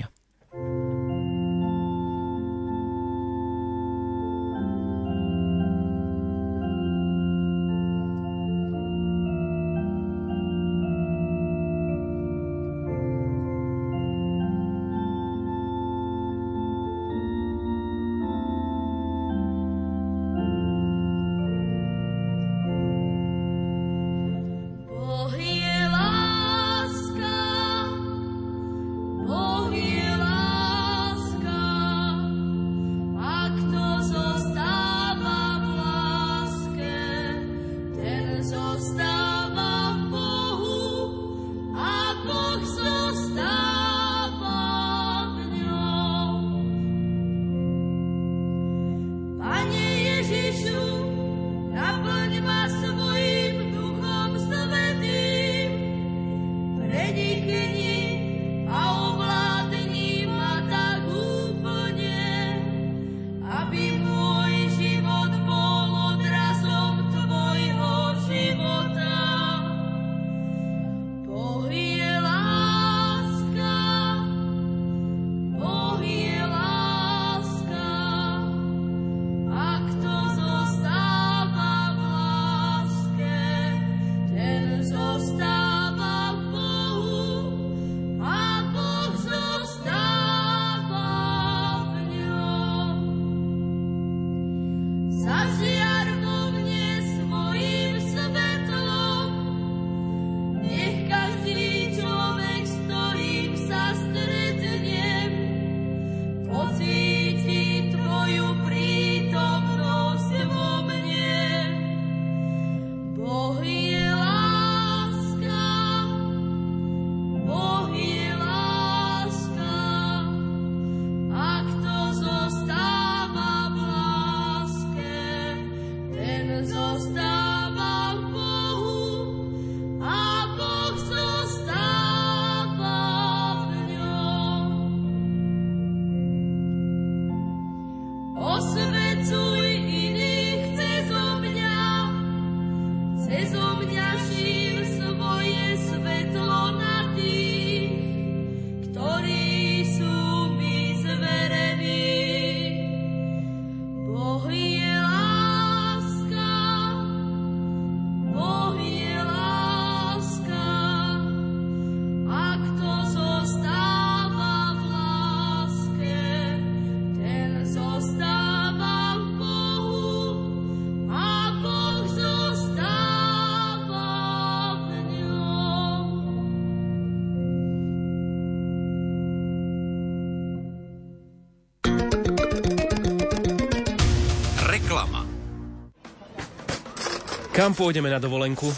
Kam pôjdeme na dovolenku?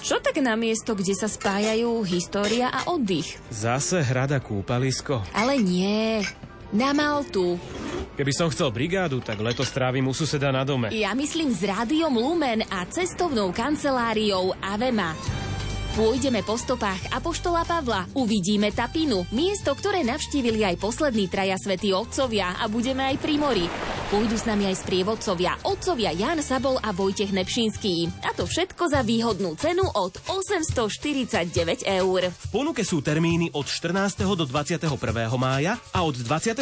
Čo tak na miesto, kde sa spájajú história a oddych? Zase hrada kúpalisko. Ale nie, na Maltu. Keby som chcel brigádu, tak leto strávim u suseda na dome. Ja myslím s rádiom Lumen a cestovnou kanceláriou Avema. Pôjdeme po stopách Apoštola Pavla, uvidíme Tapinu, miesto, ktoré navštívili aj poslední traja svätí otcovia a budeme aj pri mori. Pôjdu s nami aj sprievodcovia, otcovia Jan Sabol a Vojtech Nepšinský. A to všetko za výhodnú cenu od 849 eur. V ponuke sú termíny od 14. do 21. mája a od 21.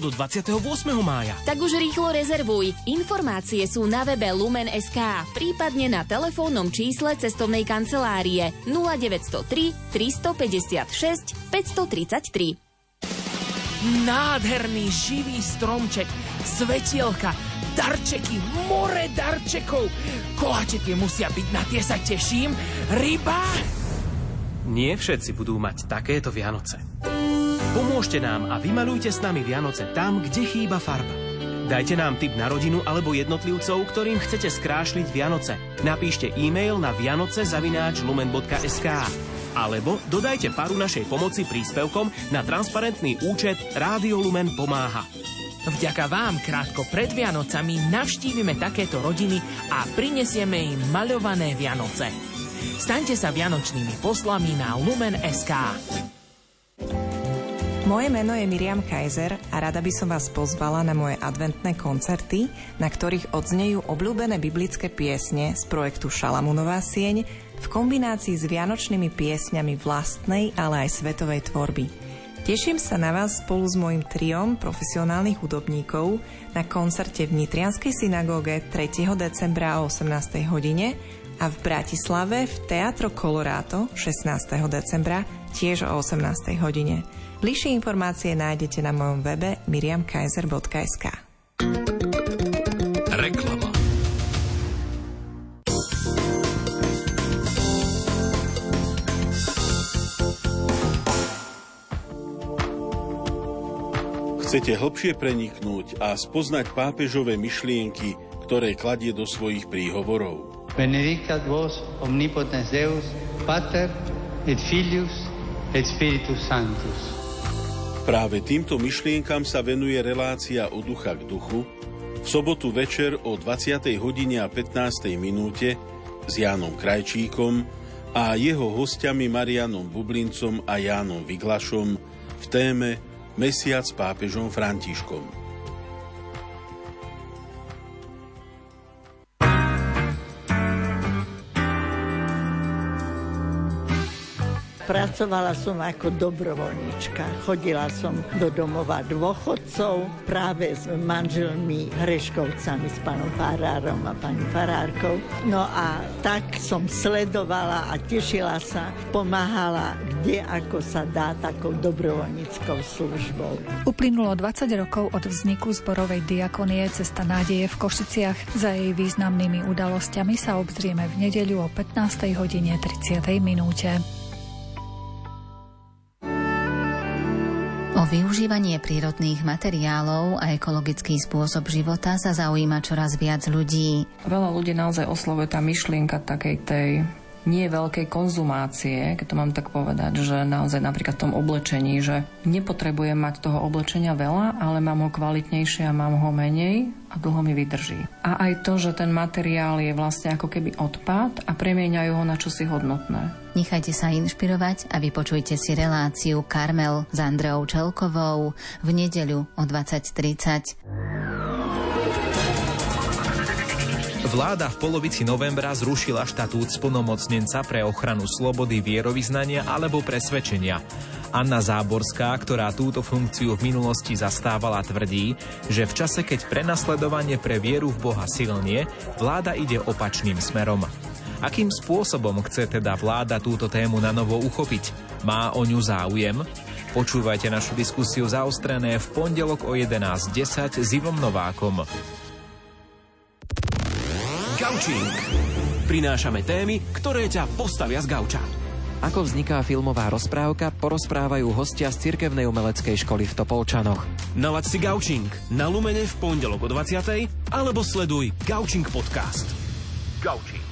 do 28. mája. Tak už rýchlo rezervuj. Informácie sú na webe Lumen.sk, prípadne na telefónnom čísle cestovnej kancelárie 0903 356 533. Nádherný živý stromček, svetielka, darčeky, more darčekov. Koláčeky musia byť, na tie sa teším. Ryba! Nie všetci budú mať takéto Vianoce. Pomôžte nám a vymalujte s nami Vianoce tam, kde chýba farba. Dajte nám tip na rodinu alebo jednotlivcov, ktorým chcete skrášliť Vianoce. Napíšte e-mail na vianoce.lumen.sk alebo dodajte paru našej pomoci príspevkom na transparentný účet Rádio Lumen pomáha. Vďaka vám krátko pred Vianocami navštívime takéto rodiny a prinesieme im maľované Vianoce. Staňte sa vianočnými poslami na Lumen.sk. Moje meno je Miriam Kaiser a rada by som vás pozvala na moje adventné koncerty, na ktorých odznejú obľúbené biblické piesne z projektu Šalamunová sieň v kombinácii s vianočnými piesňami vlastnej, ale aj svetovej tvorby. Teším sa na vás spolu s mojim triom profesionálnych hudobníkov na koncerte v Nitrianskej synagóge 3. decembra o 18. hodine a v Bratislave v Teatro Colorado 16. decembra tiež o 18. hodine. Bližšie informácie nájdete na mojom webe miriamkaiser.sk. Reklama. Chcete hlbšie preniknúť a spoznať pápežové myšlienky, ktoré kladie do svojich príhovorov? Benedicat vos omnipotens Deus, Pater et Filius et Spiritus Sanctus. Práve týmto myšlienkam sa venuje relácia od ducha k duchu v sobotu večer o 20. hodine a 15. minúte s Jánom Krajčíkom a jeho hostiami Marianom Bublincom a Jánom Vyglašom v téme Mesiac pápežom Františkom. Pracovala som ako dobrovoľnička. Chodila som do domova dôchodcov práve s manželmi Hreškovcami, s pánom Farárom a pani Farárkou. No a tak som sledovala a tešila sa, pomáhala kde ako sa dá takou dobrovoľníckou službou. Uplynulo 20 rokov od vzniku zborovej diakonie Cesta nádeje v Košiciach. Za jej významnými udalosťami sa obzrieme v nedeľu o 15. hodine 30. minúte. Využívanie prírodných materiálov a ekologický spôsob života sa zaujíma čoraz viac ľudí. Veľa ľudí naozaj oslovuje tá myšlienka takej tej nie veľkej konzumácie, keď to mám tak povedať, že naozaj napríklad v tom oblečení, že nepotrebujem mať toho oblečenia veľa, ale mám ho kvalitnejšie a mám ho menej a dlho mi vydrží. A aj to, že ten materiál je vlastne ako keby odpad a premieňajú ho na čosi hodnotné. Nechajte sa inšpirovať a vypočujte si reláciu Karmel s Andreou Čelkovou v nedeľu o 20.30. Vláda v polovici novembra zrušila štatút splnomocnenca pre ochranu slobody vierovýznania alebo presvedčenia. Anna Záborská, ktorá túto funkciu v minulosti zastávala, tvrdí, že v čase, keď prenasledovanie pre vieru v Boha silnie, vláda ide opačným smerom. Akým spôsobom chce teda vláda túto tému na novo uchopiť? Má o ňu záujem? Počúvajte našu diskusiu zaostrené v pondelok o 11.10 s Ivom Novákom. Gaučing. Prinášame témy, ktoré ťa postavia z gauča. Ako vzniká filmová rozprávka, porozprávajú hostia z Cirkevnej umeleckej školy v Topolčanoch. Nalaď si Gaučing na Lumene v pondelok o 20. alebo sleduj Gaučing podcast. Gaučing.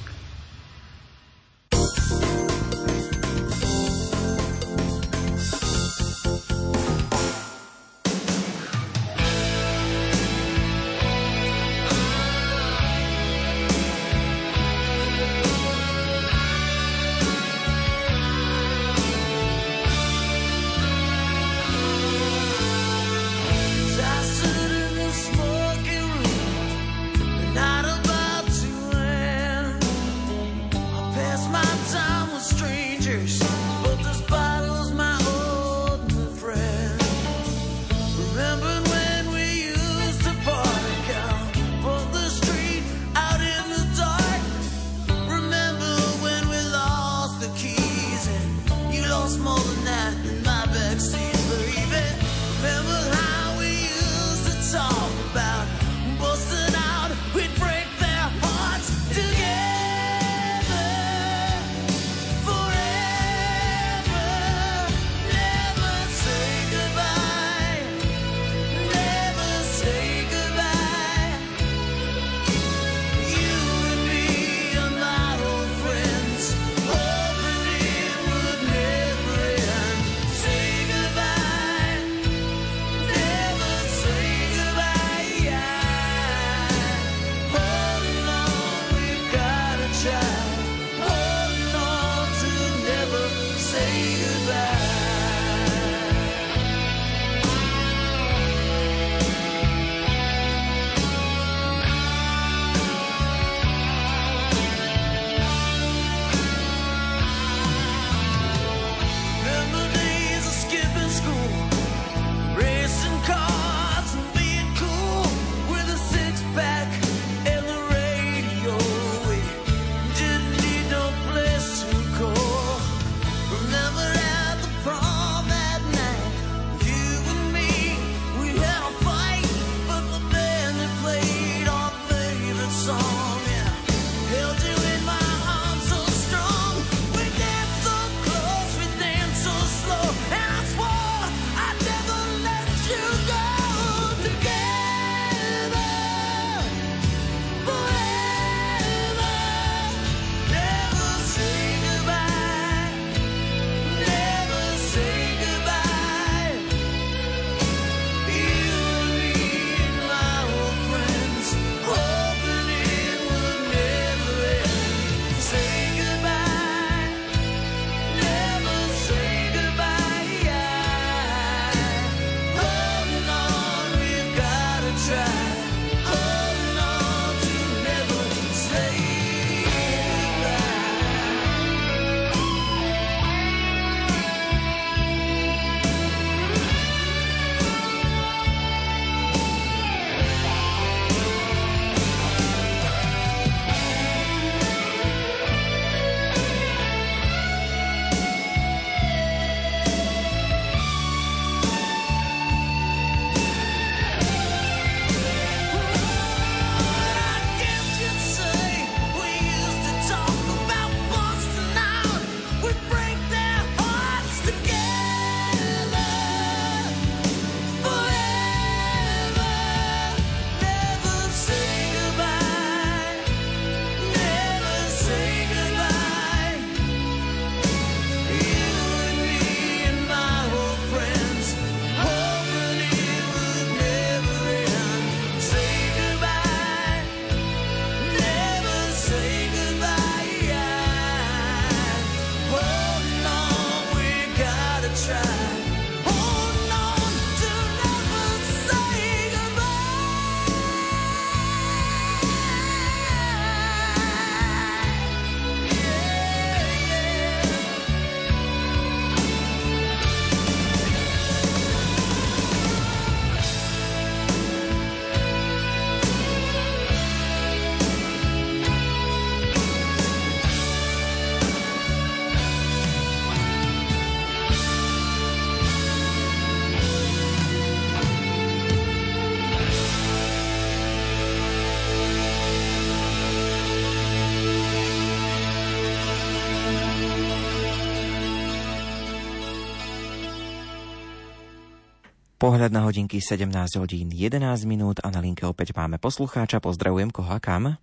Pohľad na hodinky 17 hodín 11 minút a na linke opäť máme poslucháča. Pozdravujem koho a kam?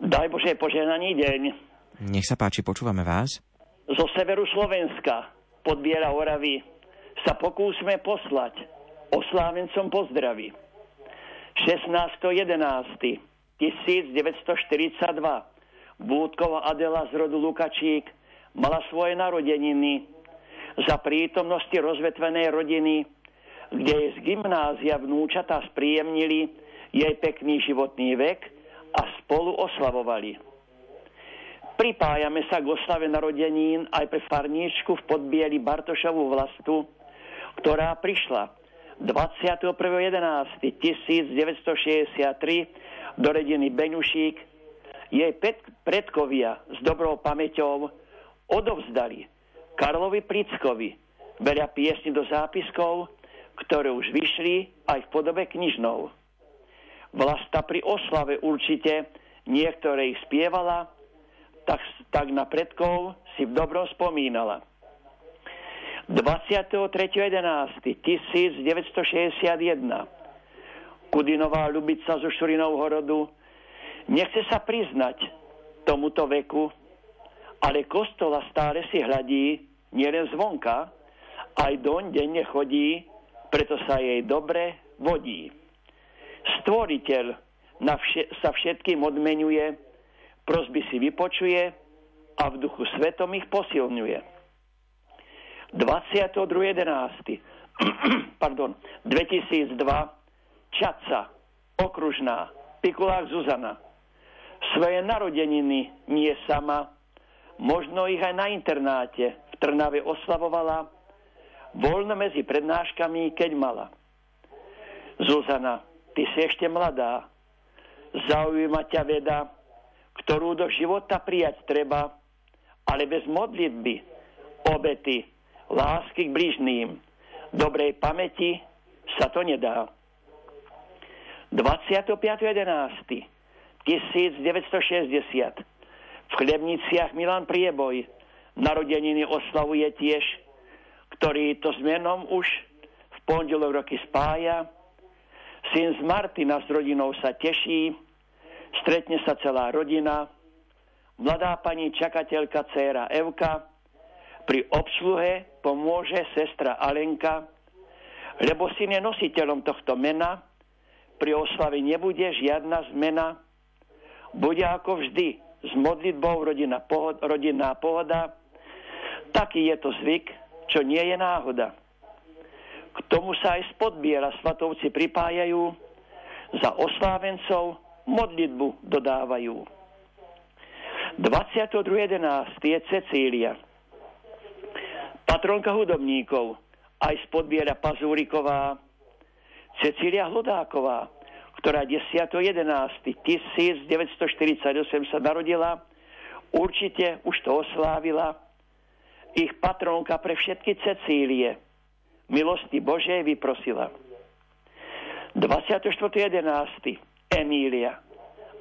Daj Bože požehnaný deň. Nech sa páči, počúvame vás. Zo severu Slovenska, podbiera Oravy, sa pokúsme poslať oslávencom pozdraví. 16.11. 1942 Búdková Adela z rodu Lukačík mala svoje narodeniny za prítomnosti rozvetvenej rodiny, kde jej z gymnázia vnúčata spríjemnili jej pekný životný vek a spolu oslavovali. Pripájame sa k oslave narodenín aj pre farníčku v podbieli Bartošovú vlastu, ktorá prišla 21.11.1963 do rediny Beňušík. Jej predkovia s dobrou pamäťou odovzdali Karlovi Prickovi veľa piesni do zápiskov, ktoré už vyšli aj v podobe knižnou. Vlasta pri oslave určite niektoré ich spievala, tak, tak na predkov si v dobrom spomínala. 23.11.1961 Kudinová Ľubica zo Šurinovho rodu nechce sa priznať tomuto veku, ale kostola stále si hľadí nielen zvonka, aj doň denne chodí, preto sa jej dobre vodí. Stvoriteľ vše, sa všetkým odmenuje, prosby si vypočuje a v duchu svetom ich posilňuje. 22.11. *clears throat* pardon, 2002 Čaca, Okružná, Pikulák Zuzana. Svoje narodeniny nie sama, možno ich aj na internáte v Trnave oslavovala, voľno medzi prednáškami, keď mala. Zuzana, ty si ešte mladá, zaujíma ťa veda, ktorú do života prijať treba, ale bez modlitby, obety, lásky k bližným, dobrej pamäti sa to nedá. 25.11.1960 v Chlebniciach Milan Prieboj narodeniny oslavuje tiež, ktorý to s menom už v pondelok roky spája. Syn z Martina s rodinou sa teší, stretne sa celá rodina, mladá pani čakateľka dcéra Evka, pri obsluhe pomôže sestra Alenka, lebo syn je nositeľom tohto mena, pri oslave nebude žiadna zmena, bude ako vždy s modlitbou rodina pohod, rodinná pohoda, taký je to zvyk, čo nie je náhoda. K tomu sa aj spodbiera svatovci pripájajú, za oslávencov modlitbu dodávajú. 22.11. je Cecília patronka hudobníkov, aj spodbiera Pazúriková, Cecília Hlodáková, ktorá 10.11.1948 sa narodila, určite už to oslávila, ich patronka pre všetky Cecílie, milosti Božej vyprosila. 24.11. Emília,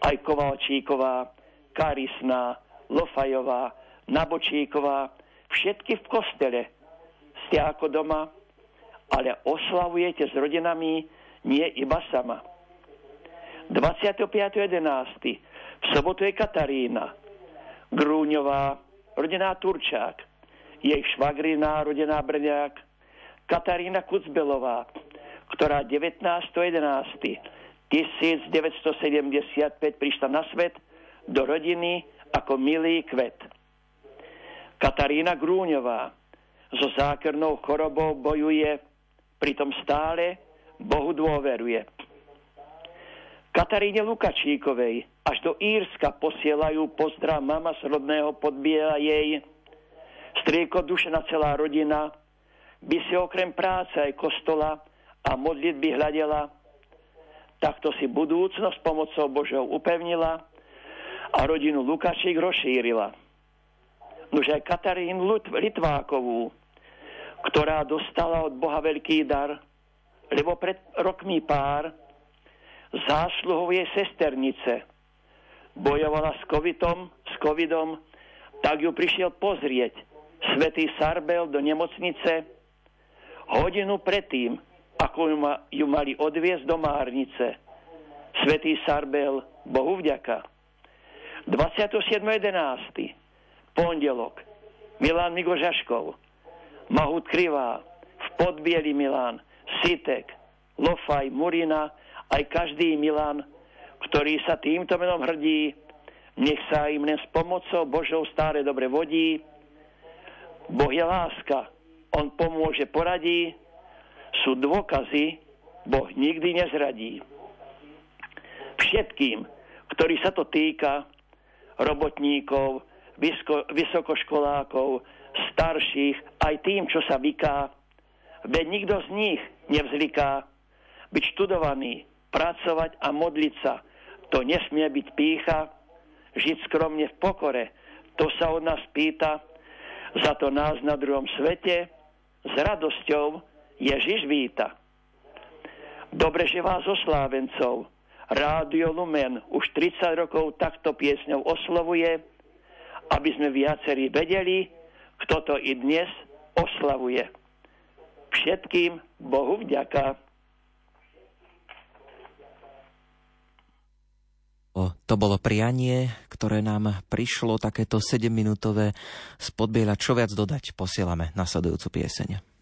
aj Kovalčíková, Karisná, Lofajová, Nabočíková, všetky v kostele. Ste ako doma, ale oslavujete s rodinami nie iba sama. 25.11. V sobotu je Katarína, Grúňová, rodená Turčák, jej švagrina, rodená Brňák, Katarína Kucbelová, ktorá 19.11. 1975 prišla na svet do rodiny ako milý kvet. Katarína Grúňová so zákernou chorobou bojuje, pritom stále Bohu dôveruje. Kataríne Lukačíkovej až do Írska posielajú pozdrav mama z rodného podbiela jej. Strieko dušená celá rodina by si okrem práce aj kostola a modlitby hľadela. Takto si budúcnosť pomocou Božou upevnila a rodinu Lukačík rozšírila. Nož aj Katarín Litvákovú, ktorá dostala od Boha veľký dar, lebo pred rokmi pár zásluhou jej sesternice bojovala s covidom, s covidom, tak ju prišiel pozrieť svetý Sarbel do nemocnice. Hodinu predtým ako ju, ma, ju mali odviesť do Márnice. Svetý Sarbel, Bohu vďaka. 27.11. pondelok. Milan Migožaškov, Mahut Krivá, v Podbieli Milan, Sitek, Lofaj, Murina, aj každý Milan, ktorý sa týmto menom hrdí, nech sa im len s pomocou Božou stále dobre vodí. Boh je láska, On pomôže, poradí, sú dôkazy, Boh nikdy nezradí. Všetkým, ktorí sa to týka, robotníkov, vysokoškolákov, starších, aj tým, čo sa vyká, veď nikto z nich nevzliká byť študovaný, pracovať a modliť sa. To nesmie byť pícha, žiť skromne v pokore. To sa od nás pýta, za to nás na druhom svete s radosťou Ježiš víta. Dobre, že vás oslávencov Rádio Lumen už 30 rokov takto piesňou oslovuje, aby sme viacerí vedeli, kto to i dnes oslavuje. Všetkým Bohu vďaka. O, to bolo prianie, ktoré nám prišlo takéto 7-minútové z podbiela. Čo viac dodať, posielame nasledujúcu pieseň.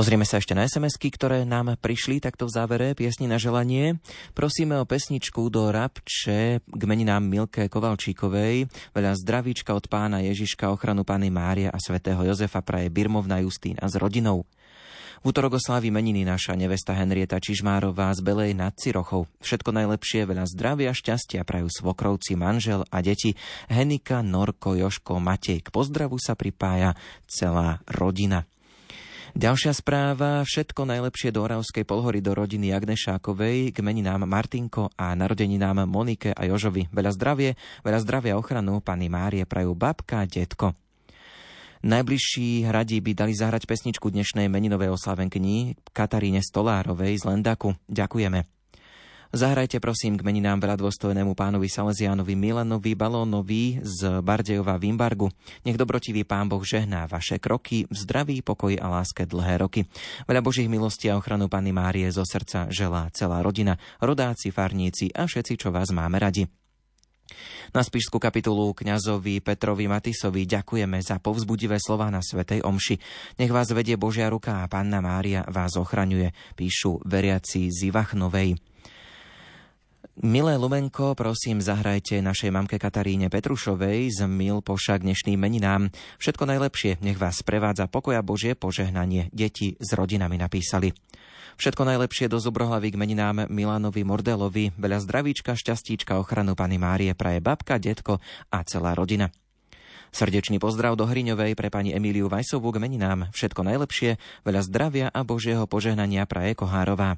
Pozrieme sa ešte na sms ktoré nám prišli takto v závere piesni na želanie. Prosíme o pesničku do Rabče k meninám Milke Kovalčíkovej. Veľa zdravíčka od pána Ježiška, ochranu pány Mária a svätého Jozefa praje Birmovna Justína s rodinou. V útorok oslávi meniny naša nevesta Henrieta Čižmárová z Belej nad Cirochou. Všetko najlepšie, veľa zdravia, šťastia prajú svokrovci, manžel a deti Henika, Norko, Joško, Matej. K pozdravu sa pripája celá rodina. Ďalšia správa, všetko najlepšie do Oravskej polhory do rodiny Agnešákovej, k meninám Martinko a narodeninám Monike a Jožovi. Veľa zdravie, veľa zdravia a ochranu pani Márie prajú babka detko. Najbližší hradí by dali zahrať pesničku dnešnej meninovej oslavenkyni Kataríne Stolárovej z Lendaku. Ďakujeme. Zahrajte prosím k meninám veľa dôstojnému pánovi Salesiánovi Milanovi Balónovi z Bardejova v Imbargu. Nech dobrotivý pán Boh žehná vaše kroky v zdraví, pokoji a láske dlhé roky. Veľa Božích milostí a ochranu Pany Márie zo srdca želá celá rodina, rodáci, farníci a všetci, čo vás máme radi. Na spišskú kapitulu kňazovi Petrovi Matisovi ďakujeme za povzbudivé slova na Svetej Omši. Nech vás vedie Božia ruka a Panna Mária vás ochraňuje, píšu veriaci z Ivachnovej. Milé Lumenko, prosím, zahrajte našej mamke Kataríne Petrušovej z Mil poša k dnešným meninám. Všetko najlepšie, nech vás prevádza pokoja Božie požehnanie. Deti s rodinami napísali. Všetko najlepšie do Zubrohlavy k meninám Milanovi Mordelovi, veľa zdravíčka, šťastíčka, ochranu Pany Márie praje babka, detko a celá rodina. Srdečný pozdrav do Hriňovej pre pani Emíliu Vajsovú k meninám. Všetko najlepšie, veľa zdravia a Božieho požehnania praje Kohárová.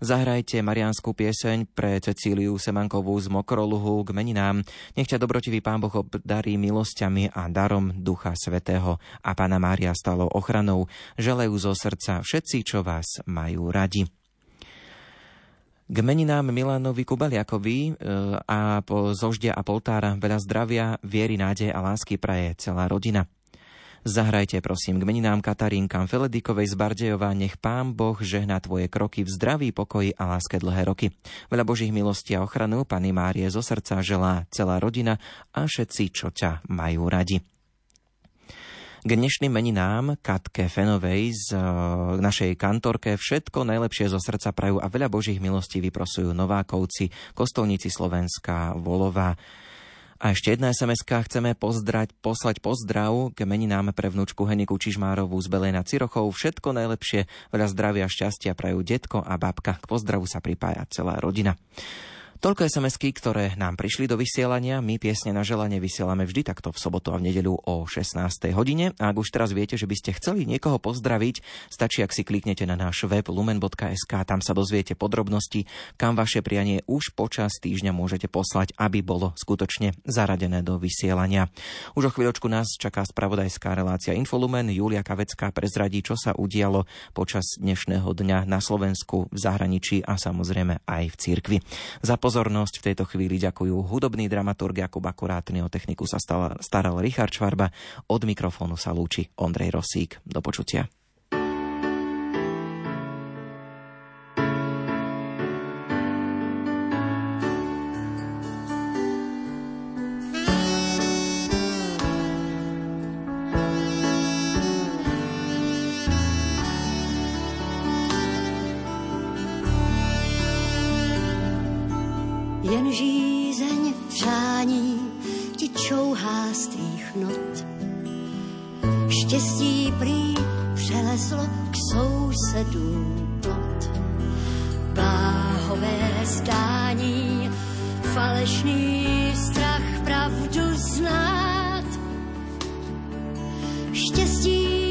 Zahrajte marianskú pieseň pre Cecíliu Semankovú z Mokroluhu k meninám. Nech ťa dobrotivý Pán Boh obdarí milosťami a darom Ducha Svetého a Pána Mária stalo ochranou. Želajú zo srdca všetci, čo vás majú radi. K meninám Milanovi Kubaliakovi e, a po Zoždia a Poltára veľa zdravia, viery, nádeje a lásky praje celá rodina. Zahrajte prosím k meninám Katarínkam Feledikovej z Bardejova, nech Pán Boh žehná tvoje kroky v zdraví, pokoji a láske dlhé roky. Veľa Božích milostí a ochranu Pany Márie zo srdca želá celá rodina a všetci, čo ťa majú radi. K dnešným meninám Katke Fenovej z e, našej kantorke všetko najlepšie zo srdca prajú a veľa Božích milostí vyprosujú Novákovci, kostolníci Slovenska, Volova, a ešte jedna sms chceme pozdrať, poslať pozdrav k meninám pre vnúčku Heniku Čižmárovú z Belej Cirochov. Všetko najlepšie, veľa zdravia, šťastia prajú detko a babka. K pozdravu sa pripája celá rodina. Toľko sms ktoré nám prišli do vysielania. My piesne na želanie vysielame vždy takto v sobotu a v nedeľu o 16. hodine. A ak už teraz viete, že by ste chceli niekoho pozdraviť, stačí, ak si kliknete na náš web lumen.sk, tam sa dozviete podrobnosti, kam vaše prianie už počas týždňa môžete poslať, aby bolo skutočne zaradené do vysielania. Už o chvíľočku nás čaká spravodajská relácia Infolumen. Julia Kavecká prezradí, čo sa udialo počas dnešného dňa na Slovensku, v zahraničí a samozrejme aj v cirkvi. Za pozornosť v tejto chvíli ďakujú hudobný dramaturg Jakub Akurátny, o techniku sa staral Richard Čvarba, od mikrofónu sa lúči Ondrej Rosík. Do počutia. Štěstí prý přelezlo k sousedům plot. Bláhové zdání, falešný strach pravdu znát. Štěstí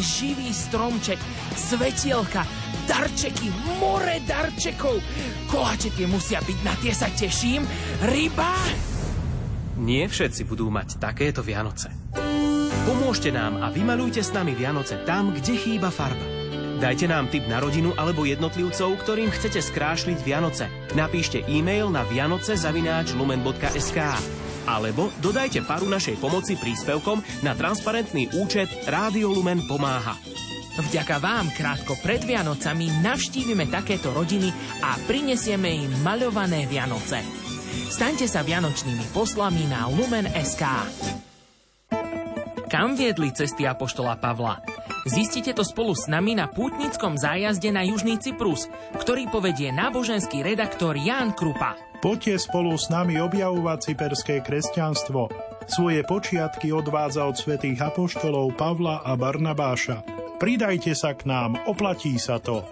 Živý stromček, svetielka, darčeky, more darčekov. Koláče tie musia byť, na tie sa teším. Ryba! Nie všetci budú mať takéto Vianoce. Pomôžte nám a vymalujte s nami Vianoce tam, kde chýba farba. Dajte nám tip na rodinu alebo jednotlivcov, ktorým chcete skrášliť Vianoce. Napíšte e-mail na vianoce.lumen.sk alebo dodajte paru našej pomoci príspevkom na transparentný účet Rádio Lumen pomáha. Vďaka vám krátko pred Vianocami navštívime takéto rodiny a prinesieme im maľované Vianoce. Staňte sa vianočnými poslami na Lumen.sk. Kam viedli cesty Apoštola Pavla? Zistite to spolu s nami na pútnickom zájazde na Južný Cyprus, ktorý povedie náboženský redaktor Ján Krupa. Poďte spolu s nami objavovať cyperské kresťanstvo. Svoje počiatky odvádza od svätých apoštolov Pavla a Barnabáša. Pridajte sa k nám, oplatí sa to.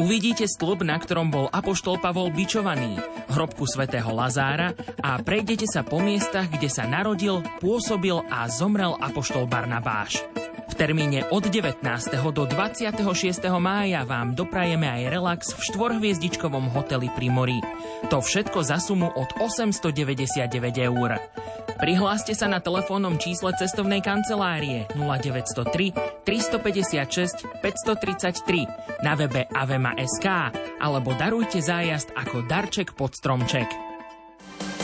Uvidíte stĺp, na ktorom bol apoštol Pavol bičovaný, hrobku svätého Lazára a prejdete sa po miestach, kde sa narodil, pôsobil a zomrel apoštol Barnabáš. V termíne od 19. do 26. mája vám doprajeme aj relax v štvorhviezdičkovom hoteli pri mori. To všetko za sumu od 899 eur. Prihláste sa na telefónnom čísle cestovnej kancelárie 0903 356 533 na webe avema.sk alebo darujte zájazd ako darček pod stromček.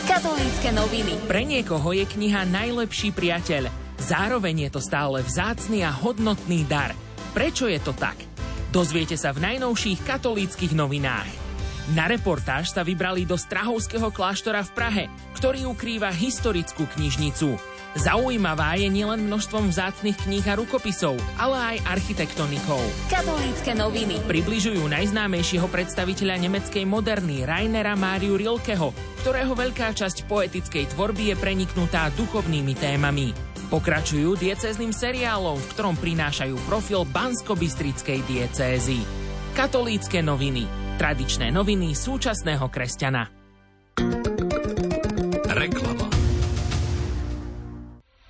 Katolícke noviny. Pre niekoho je kniha najlepší priateľ. Zároveň je to stále vzácny a hodnotný dar. Prečo je to tak? Dozviete sa v najnovších katolíckych novinách. Na reportáž sa vybrali do Strahovského kláštora v Prahe, ktorý ukrýva historickú knižnicu. Zaujímavá je nielen množstvom vzácnych kníh a rukopisov, ale aj architektonikou. Katolícke noviny. Približujú najznámejšieho predstaviteľa nemeckej moderny Rainera Máriu Rilkeho, ktorého veľká časť poetickej tvorby je preniknutá duchovnými témami. Pokračujú diecézným seriálom, v ktorom prinášajú profil Bansko-Bystrickej diecézy. Katolícke noviny. Tradičné noviny súčasného kresťana.